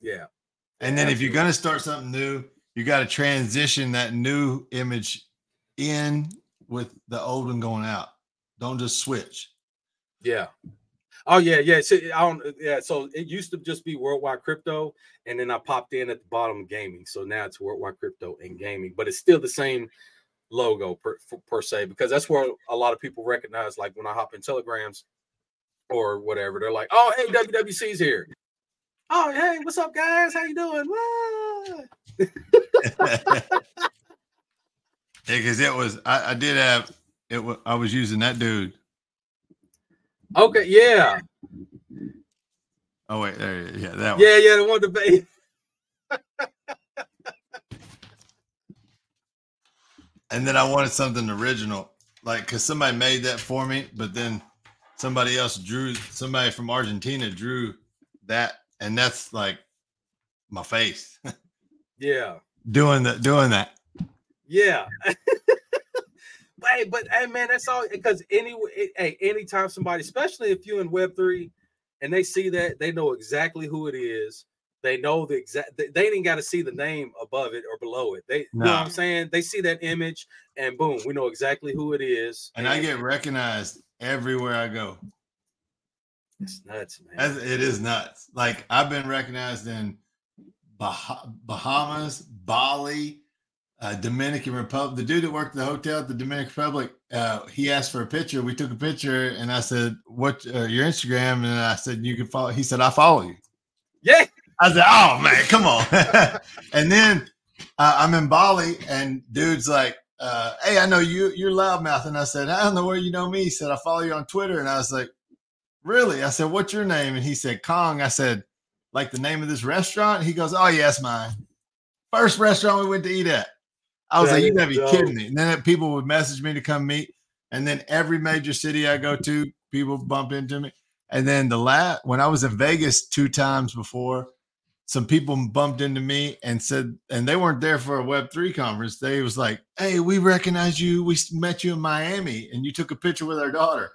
Yeah. And then if you're gonna start something new, you got to transition that new image in with the old one going out. Don't just switch. Yeah. Oh yeah, yeah. So I don't. Uh, yeah. So it used to just be worldwide crypto, and then I popped in at the bottom gaming. So now it's worldwide crypto and gaming, but it's still the same logo per, per se because that's where a lot of people recognize. Like when I hop in telegrams or whatever, they're like, "Oh, hey, WWC's here." Oh, hey, what's up, guys? How you doing? (laughs) (laughs) Yeah, because it was. I, I did have it. wa- I was using that dude. Okay, yeah, Oh wait, there. Yeah, that one. yeah, yeah. The one debate. (laughs) And then I wanted something original, like because somebody made that for me, but then somebody else drew. Somebody from Argentina drew that, and that's like my face (laughs) Yeah. doing that. Doing that. Yeah. (laughs) hey, but hey, man, that's all because any eh, hey, anytime somebody, especially if you're in Web three, and they see that, they know exactly who it is. They know the exact. They, they ain't got to see the name above it or below it. They, you know what I'm saying? They see that image, and boom, we know exactly who it is. And I get recognized everywhere I go. it's nuts, man. It is nuts. Like I've been recognized in bah- Bahamas, Bali, uh, Dominican Republic. The dude that worked at the hotel at the Dominican Republic, uh, he asked for a picture. We took a picture, and I said, "What uh, your Instagram?" And I said, "You can follow." He said, "I follow you." yeah, I said, "Oh man, come on!" (laughs) and then uh, I'm in Bali, and dude's like, uh, "Hey, I know you. You're loudmouth." And I said, "I don't know where you know me." He said, "I follow you on Twitter." And I was like, "Really?" I said, "What's your name?" And he said, "Kong." I said, "Like the name of this restaurant?" He goes, "Oh yes, mine. First restaurant we went to eat at." I was That like, "You gotta be dope. kidding me!" And then people would message me to come meet, and then every major city I go to, people bump into me. And then the last when I was in Vegas two times before, some people bumped into me and said, and they weren't there for a Web three conference. They was like, "Hey, we recognize you. We met you in Miami, and you took a picture with our daughter."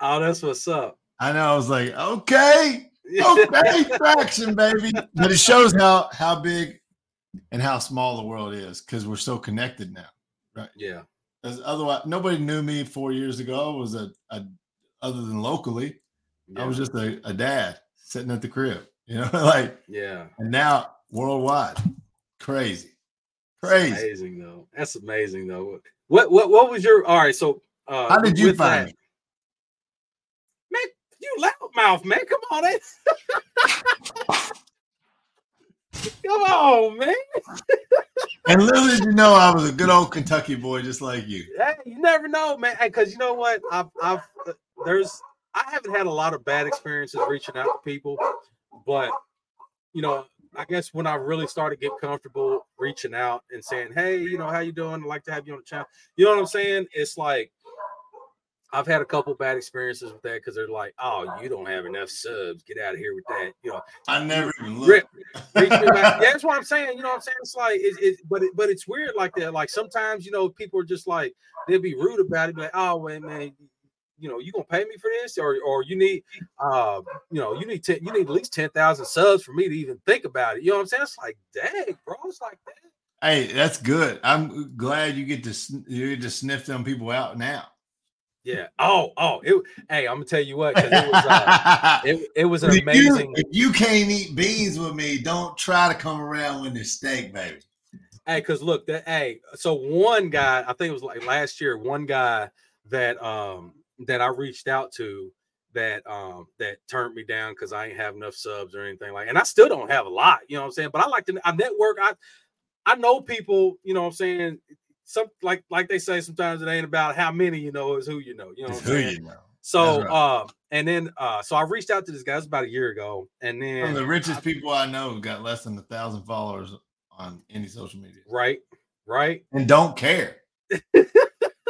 oh, that's what's up. I know. I was like, "Okay, (laughs) okay, traction, baby." But it shows how how big and how small the world is because we're so connected now. Right. Yeah, As otherwise, nobody knew me four years ago. I was a, a other than locally. I was just a, a dad sitting at the crib, (laughs) you know, like, yeah. and now worldwide, crazy, That's crazy. amazing though. That's amazing though. What what what was your all right? So uh How did you find that- me? Man, you loudmouth, man. Come on? (laughs) Come on, man. And little did you know, I was a good old Kentucky boy, just like you. Hey, you never know, man. Because you know what? I've I've there's I haven't had a lot of bad experiences reaching out to people, but you know, I guess when I really started to get comfortable reaching out and saying, "Hey, you know, how you doing? I'd like to have you on the channel." You know what I'm saying? It's like I've had a couple bad experiences with that because they're like, "Oh, you don't have enough subs. Get out of here with that." You know, I never even looked. reach me back. Yeah, that's what I'm saying. You know what I'm saying? It's like it, it but it, but it's weird like that. Like sometimes you know people are just like they'll be rude about it, like, oh wait, man, you know, you gonna pay me for this, or or you need uh you know, you need ten, you need at least ten thousand subs for me to even think about it. You know what I'm saying? It's like, dang, bro, it's like that. Hey, that's good. I'm glad you get to you get to sniff them people out now. Yeah. Oh, oh, it hey, I'm gonna tell you what, 'cause it was uh (laughs) it, it was an If you- amazing if you can't eat beans with me, don't try to come around with this steak, baby. Hey, because look, that hey, so one guy, I think it was like last year, one guy that um that I reached out to that um that turned me down because I ain't have enough subs or anything like and I still don't have a lot, you know what I'm saying? But I like to I network, I I know people, you know what I'm saying? Some like like they say sometimes it ain't about how many you know, is who you know, you know who you know. So right. uh and then uh so I reached out to this guy about a year ago and then of the richest people I know got less than a thousand followers on any social media right, right. and don't care. (laughs) they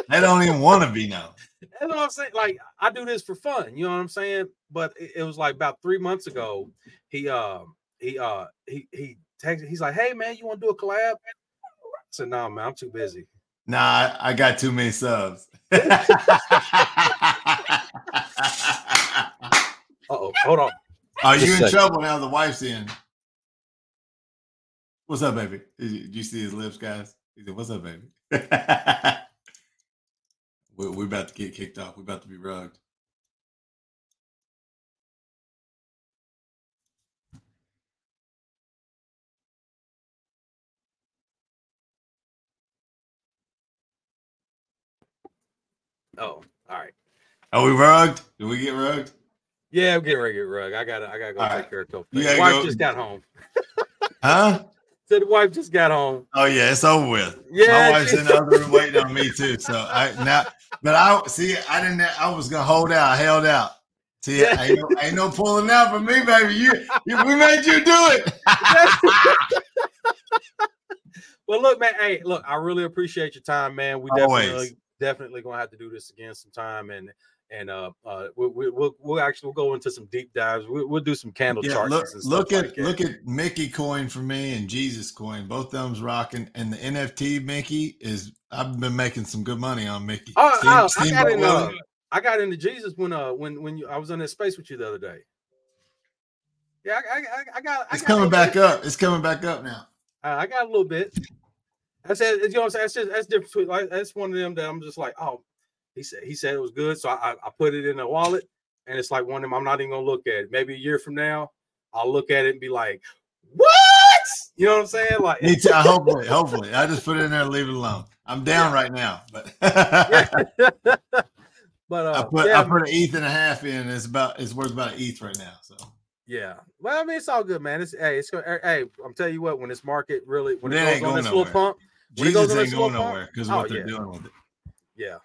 don't even want to be known. That's what I'm saying. Like I do this for fun, you know what I'm saying? But it, it was like about three months ago. He um he uh he he texted. He's like, "Hey man, you want to do a collab?" I said, "No man, I'm too busy." Nah, I, I got too many subs. (laughs) Uh oh, hold on. Are Just you a in second. trouble now? The wife's in. What's up, baby? Did you, did you see his lips, guys? He said, "What's up, baby?" (laughs) we're, we're about to get kicked off. We're about to be rugged. Oh, all right. Are we rugged? Did we get rugged? Yeah, I'm getting ready to get rug. I gotta I gotta go All take right. care of Tope. Wife go- just got home. (laughs) Huh? Said the wife just got home. Oh yeah, it's over with. Yeah, My wife's in the other room waiting on me too. So I now, but I see. I didn't. I was gonna hold out. I held out. See, Yeah. ain't, no, ain't no pulling out for me, baby. You, you we made you do it. (laughs) Well, look, man. Hey, look, I really appreciate your time, man. We Always. definitely definitely gonna have to do this again sometime, and and uh, uh, we, we, we'll we'll actually we'll go into some deep dives. We, we'll do some candle Yeah, charts. look, and stuff look at that. look at Mickey coin for me and Jesus coin. Both of them's rocking, and the NFT Mickey is. I've been making some good money on Mickey. Oh, Steam- oh, I got Steamboat in. Uh, I got into Jesus when uh when when you I was in that space with you the other day. Yeah, I, I, I- got. I got coming back bit. up. It's coming back up now. Uh, I got a little bit. I said, you know, what I'm saying that's just that's different. Like, that's one of them that I'm just like, oh, he said he said it was good, so I, I put it in a wallet, and it's like one of them. I'm not even gonna look at it. Maybe a year from now, I'll look at it and be like, what? You know what I'm saying? Like, Me too. Hopefully, hopefully, I just put it in there and leave it alone. I'm down right now, but (laughs) but uh, I put yeah, I put an ETH and a half in. It's about it's worth about an ETH right now. So yeah. Well, I mean, it's all good, man. It's hey, it's gonna. Hey, I'm telling you what, when this market really when That it goes on going this little pump, it Jesus on ain't going nowhere because Oh, what they're yeah. doing with it. yeah,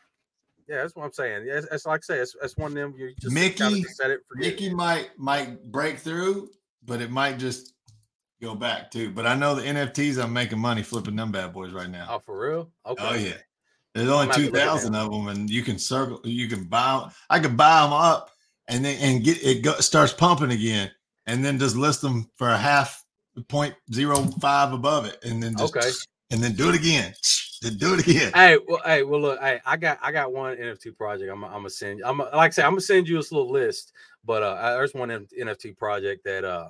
yeah. That's what I'm saying. Yeah, it's, it's like I say, it's, it's one of them. You just Mickey- kinda set it, forget it. Mickey might might break through, but it might just go back too. But I know the NFTs. I'm making money flipping them bad boys right now. Oh, for real? Okay. Oh yeah. There's only I'm gonna have to two look at thousand of them, and you can circle. You can buy. 'em. I could buy them up, and then and get it go, starts pumping again, and then just list them for a half point zero five above it, and then just Okay. And then do it again. (laughs) Then do it again. Hey, well, hey, well, look, hey, I got, I got one NFT project. I'm, I'm gonna send. I'm like I say, I'm gonna send you this little list. But uh, there's one NFT project that, uh,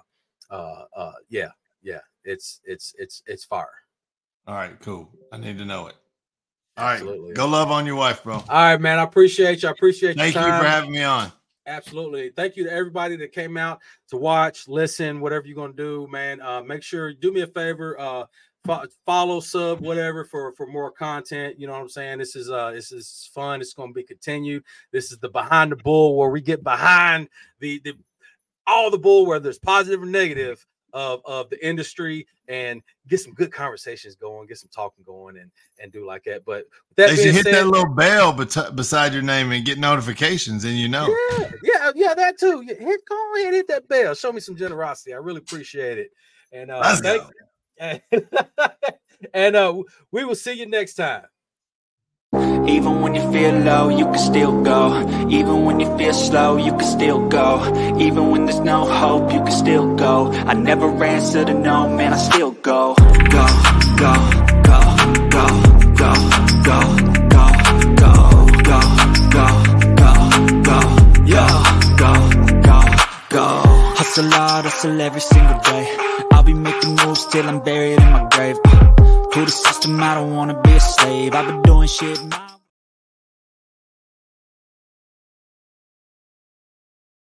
uh, uh, yeah, yeah, it's, it's, it's, it's fire. All right, cool. I need to know it. All right, Absolutely. go love on your wife, bro. All right, man. I appreciate you. I appreciate you. Thank you for having me on. Absolutely. Thank you to everybody that came out to watch, listen, whatever you're gonna do, man. Uh, make sure do me a favor, uh, follow, sub, whatever for for more content. You know what I'm saying? This is uh, this is fun. It's gonna be continued. This is the behind the bull where we get behind the the all the bull, whether it's positive or negative. Of, of the industry and get some good conversations going, get some talking going, and and do like that. But that They should hit said, that little bell bet- beside your name and get notifications, and you know. yeah, yeah, yeah, that too. Yeah, Hit, go ahead, hit that bell. Show me some generosity. I really appreciate it. And uh, Let's thank- (laughs) and uh, we will see you next time. Even when you feel low, you can still go. Even when you feel slow, you can still go. Even when there's no hope, you can still go. I never answer to no, man, I still go, go, go, go, go, go, go, Hustle hard, hustle every single day. I'll be making moves till I'm buried in my grave. To the system, I don't wanna be a slave. I've been doing shit. my-